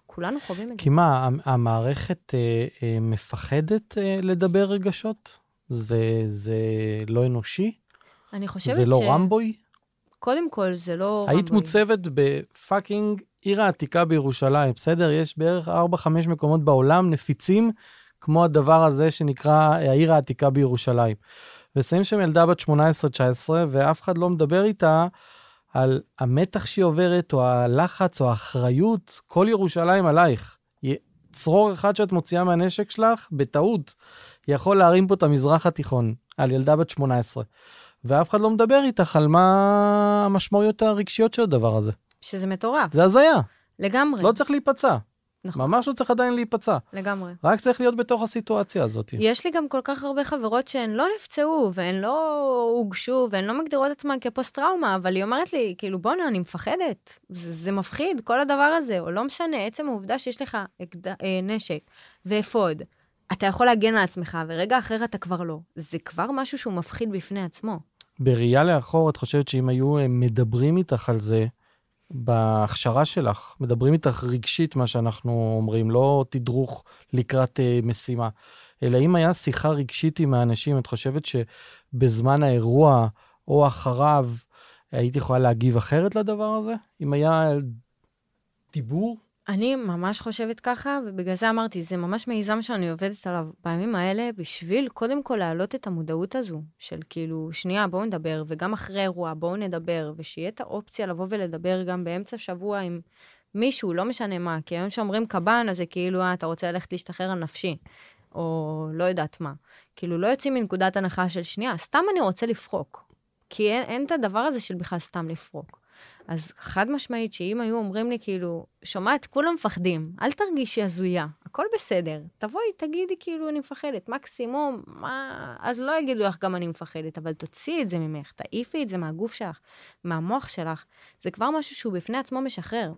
כולנו חווים את זה. כי מה, המערכת אה, אה, מפחדת אה, לדבר רגשות? זה, זה לא אנושי? אני חושבת ש... זה לא רמבוי? קודם כל, זה לא רמבוי. היית מוצבת בפאקינג עיר העתיקה בירושלים, בסדר? יש בערך 4-5 מקומות בעולם נפיצים, כמו הדבר הזה שנקרא העיר העתיקה בירושלים. ושמים שם ילדה בת 18-19, ואף אחד לא מדבר איתה על המתח שהיא עוברת, או הלחץ, או האחריות, כל ירושלים עלייך. צרור אחד שאת מוציאה מהנשק שלך, בטעות, יכול להרים פה את המזרח התיכון, על ילדה בת 18. ואף אחד לא מדבר איתך על מה המשמעויות הרגשיות של הדבר הזה. שזה מטורף. זה הזיה. לגמרי. לא צריך להיפצע. נכון. ממש לא צריך עדיין להיפצע. לגמרי. רק צריך להיות בתוך הסיטואציה הזאת. יש לי גם כל כך הרבה חברות שהן לא נפצעו, והן לא הוגשו, והן לא מגדירות עצמן כפוסט-טראומה, אבל היא אומרת לי, כאילו, בואנה, אני מפחדת. זה, זה מפחיד, כל הדבר הזה, או לא משנה, עצם העובדה שיש לך אקד... אה, נשק ואפוד, אתה יכול להגן על עצמך, ורגע אחר אתה כבר לא. זה כבר משהו שהוא מפחיד בפני עצמו. בראייה לאחור, את חושבת שאם היו אה, מדברים איתך על זה, בהכשרה שלך, מדברים איתך רגשית, מה שאנחנו אומרים, לא תדרוך לקראת אה, משימה, אלא אם היה שיחה רגשית עם האנשים, את חושבת שבזמן האירוע או אחריו, היית יכולה להגיב אחרת לדבר הזה? אם היה דיבור? אני ממש חושבת ככה, ובגלל זה אמרתי, זה ממש מיזם שאני עובדת עליו בימים האלה, בשביל קודם כל להעלות את המודעות הזו, של כאילו, שנייה, בואו נדבר, וגם אחרי אירוע, בואו נדבר, ושיהיה את האופציה לבוא ולדבר גם באמצע שבוע עם מישהו, לא משנה מה, כי היום שאומרים קב"ן, אז זה כאילו, אה, אתה רוצה ללכת להשתחרר על נפשי, או לא יודעת מה. כאילו, לא יוצאים מנקודת הנחה של שנייה, סתם אני רוצה לפרוק. כי אין, אין את הדבר הזה של בכלל סתם לפרוק. אז חד משמעית, שאם היו אומרים לי, כאילו, שומעת, כולם מפחדים, אל תרגישי הזויה, הכל בסדר. תבואי, תגידי, כאילו, אני מפחדת. מקסימום, מה... אז לא יגידו לך גם אני מפחדת, אבל תוציאי את זה ממך, תעיפי את זה מהגוף שלך, מהמוח שלך. זה כבר משהו שהוא בפני עצמו משחרר.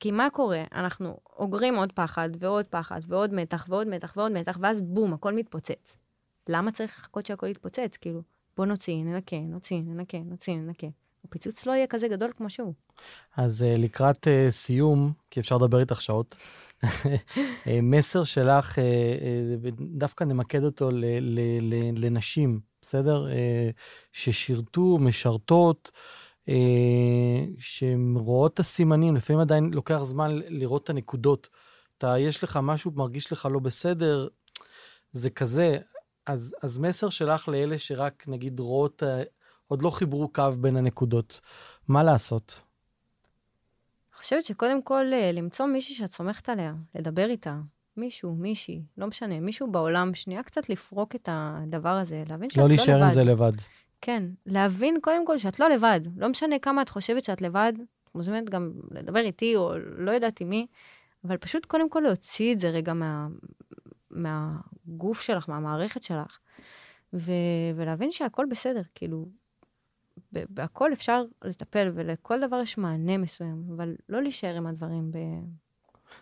כי מה קורה? אנחנו אוגרים עוד פחד, ועוד פחד, ועוד מתח, ועוד מתח, ועוד מתח, ואז בום, הכל מתפוצץ. למה צריך לחכות שהכל יתפוצץ? כאילו, בוא נוציא, ננקה, נוציא, ננקה, נוציא, ננקה. הפיצוץ לא יהיה כזה גדול כמו שהוא. אז uh, לקראת uh, סיום, כי אפשר לדבר איתך שעות, <laughs> אה, מסר שלך, דווקא נמקד אותו לנשים, בסדר? ששירתו, משרתות, שהן רואות את הסימנים, לפעמים עדיין לוקח זמן לראות את הנקודות. אתה, יש לך משהו, מרגיש לך לא בסדר, זה כזה. אז, אז מסר שלך לאלה שרק, נגיד, רואות עוד לא חיברו קו בין הנקודות. מה לעשות? אני חושבת שקודם כל אה, למצוא מישהי שאת סומכת עליה, לדבר איתה. מישהו, מישהי, לא משנה, מישהו בעולם, שנייה קצת לפרוק את הדבר הזה, להבין שאת לא, לא לבד. לא להישאר עם זה לבד. כן, להבין קודם כל שאת לא לבד. לא משנה כמה את חושבת שאת לבד, את מוזמנת גם לדבר איתי, או לא יודעת עם מי, אבל פשוט קודם כל להוציא את זה רגע מה, מהגוף שלך, מהמערכת שלך, ו, ולהבין שהכל בסדר, כאילו, בהכל אפשר לטפל, ולכל דבר יש מענה מסוים, אבל לא להישאר עם הדברים ב...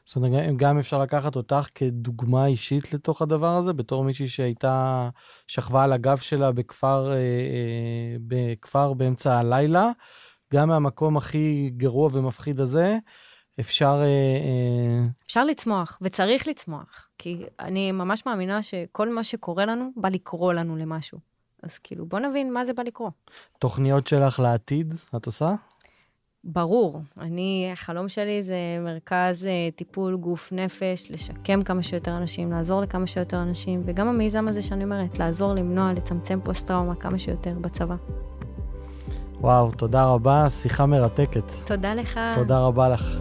זאת אומרת, גם אפשר לקחת אותך כדוגמה אישית לתוך הדבר הזה, בתור מישהי שהייתה, שכבה על הגב שלה בכפר, אה, אה, בכפר באמצע הלילה, גם מהמקום הכי גרוע ומפחיד הזה, אפשר... אה, אפשר לצמוח, וצריך לצמוח, כי אני ממש מאמינה שכל מה שקורה לנו, בא לקרוא לנו למשהו. אז כאילו, בוא נבין מה זה בא לקרוא. תוכניות שלך לעתיד, את עושה? ברור. אני, החלום שלי זה מרכז אה, טיפול גוף נפש, לשקם כמה שיותר אנשים, לעזור לכמה שיותר אנשים, וגם המיזם הזה שאני אומרת, לעזור, למנוע, לצמצם פוסט-טראומה כמה שיותר בצבא. וואו, תודה רבה, שיחה מרתקת. תודה לך. תודה רבה לך.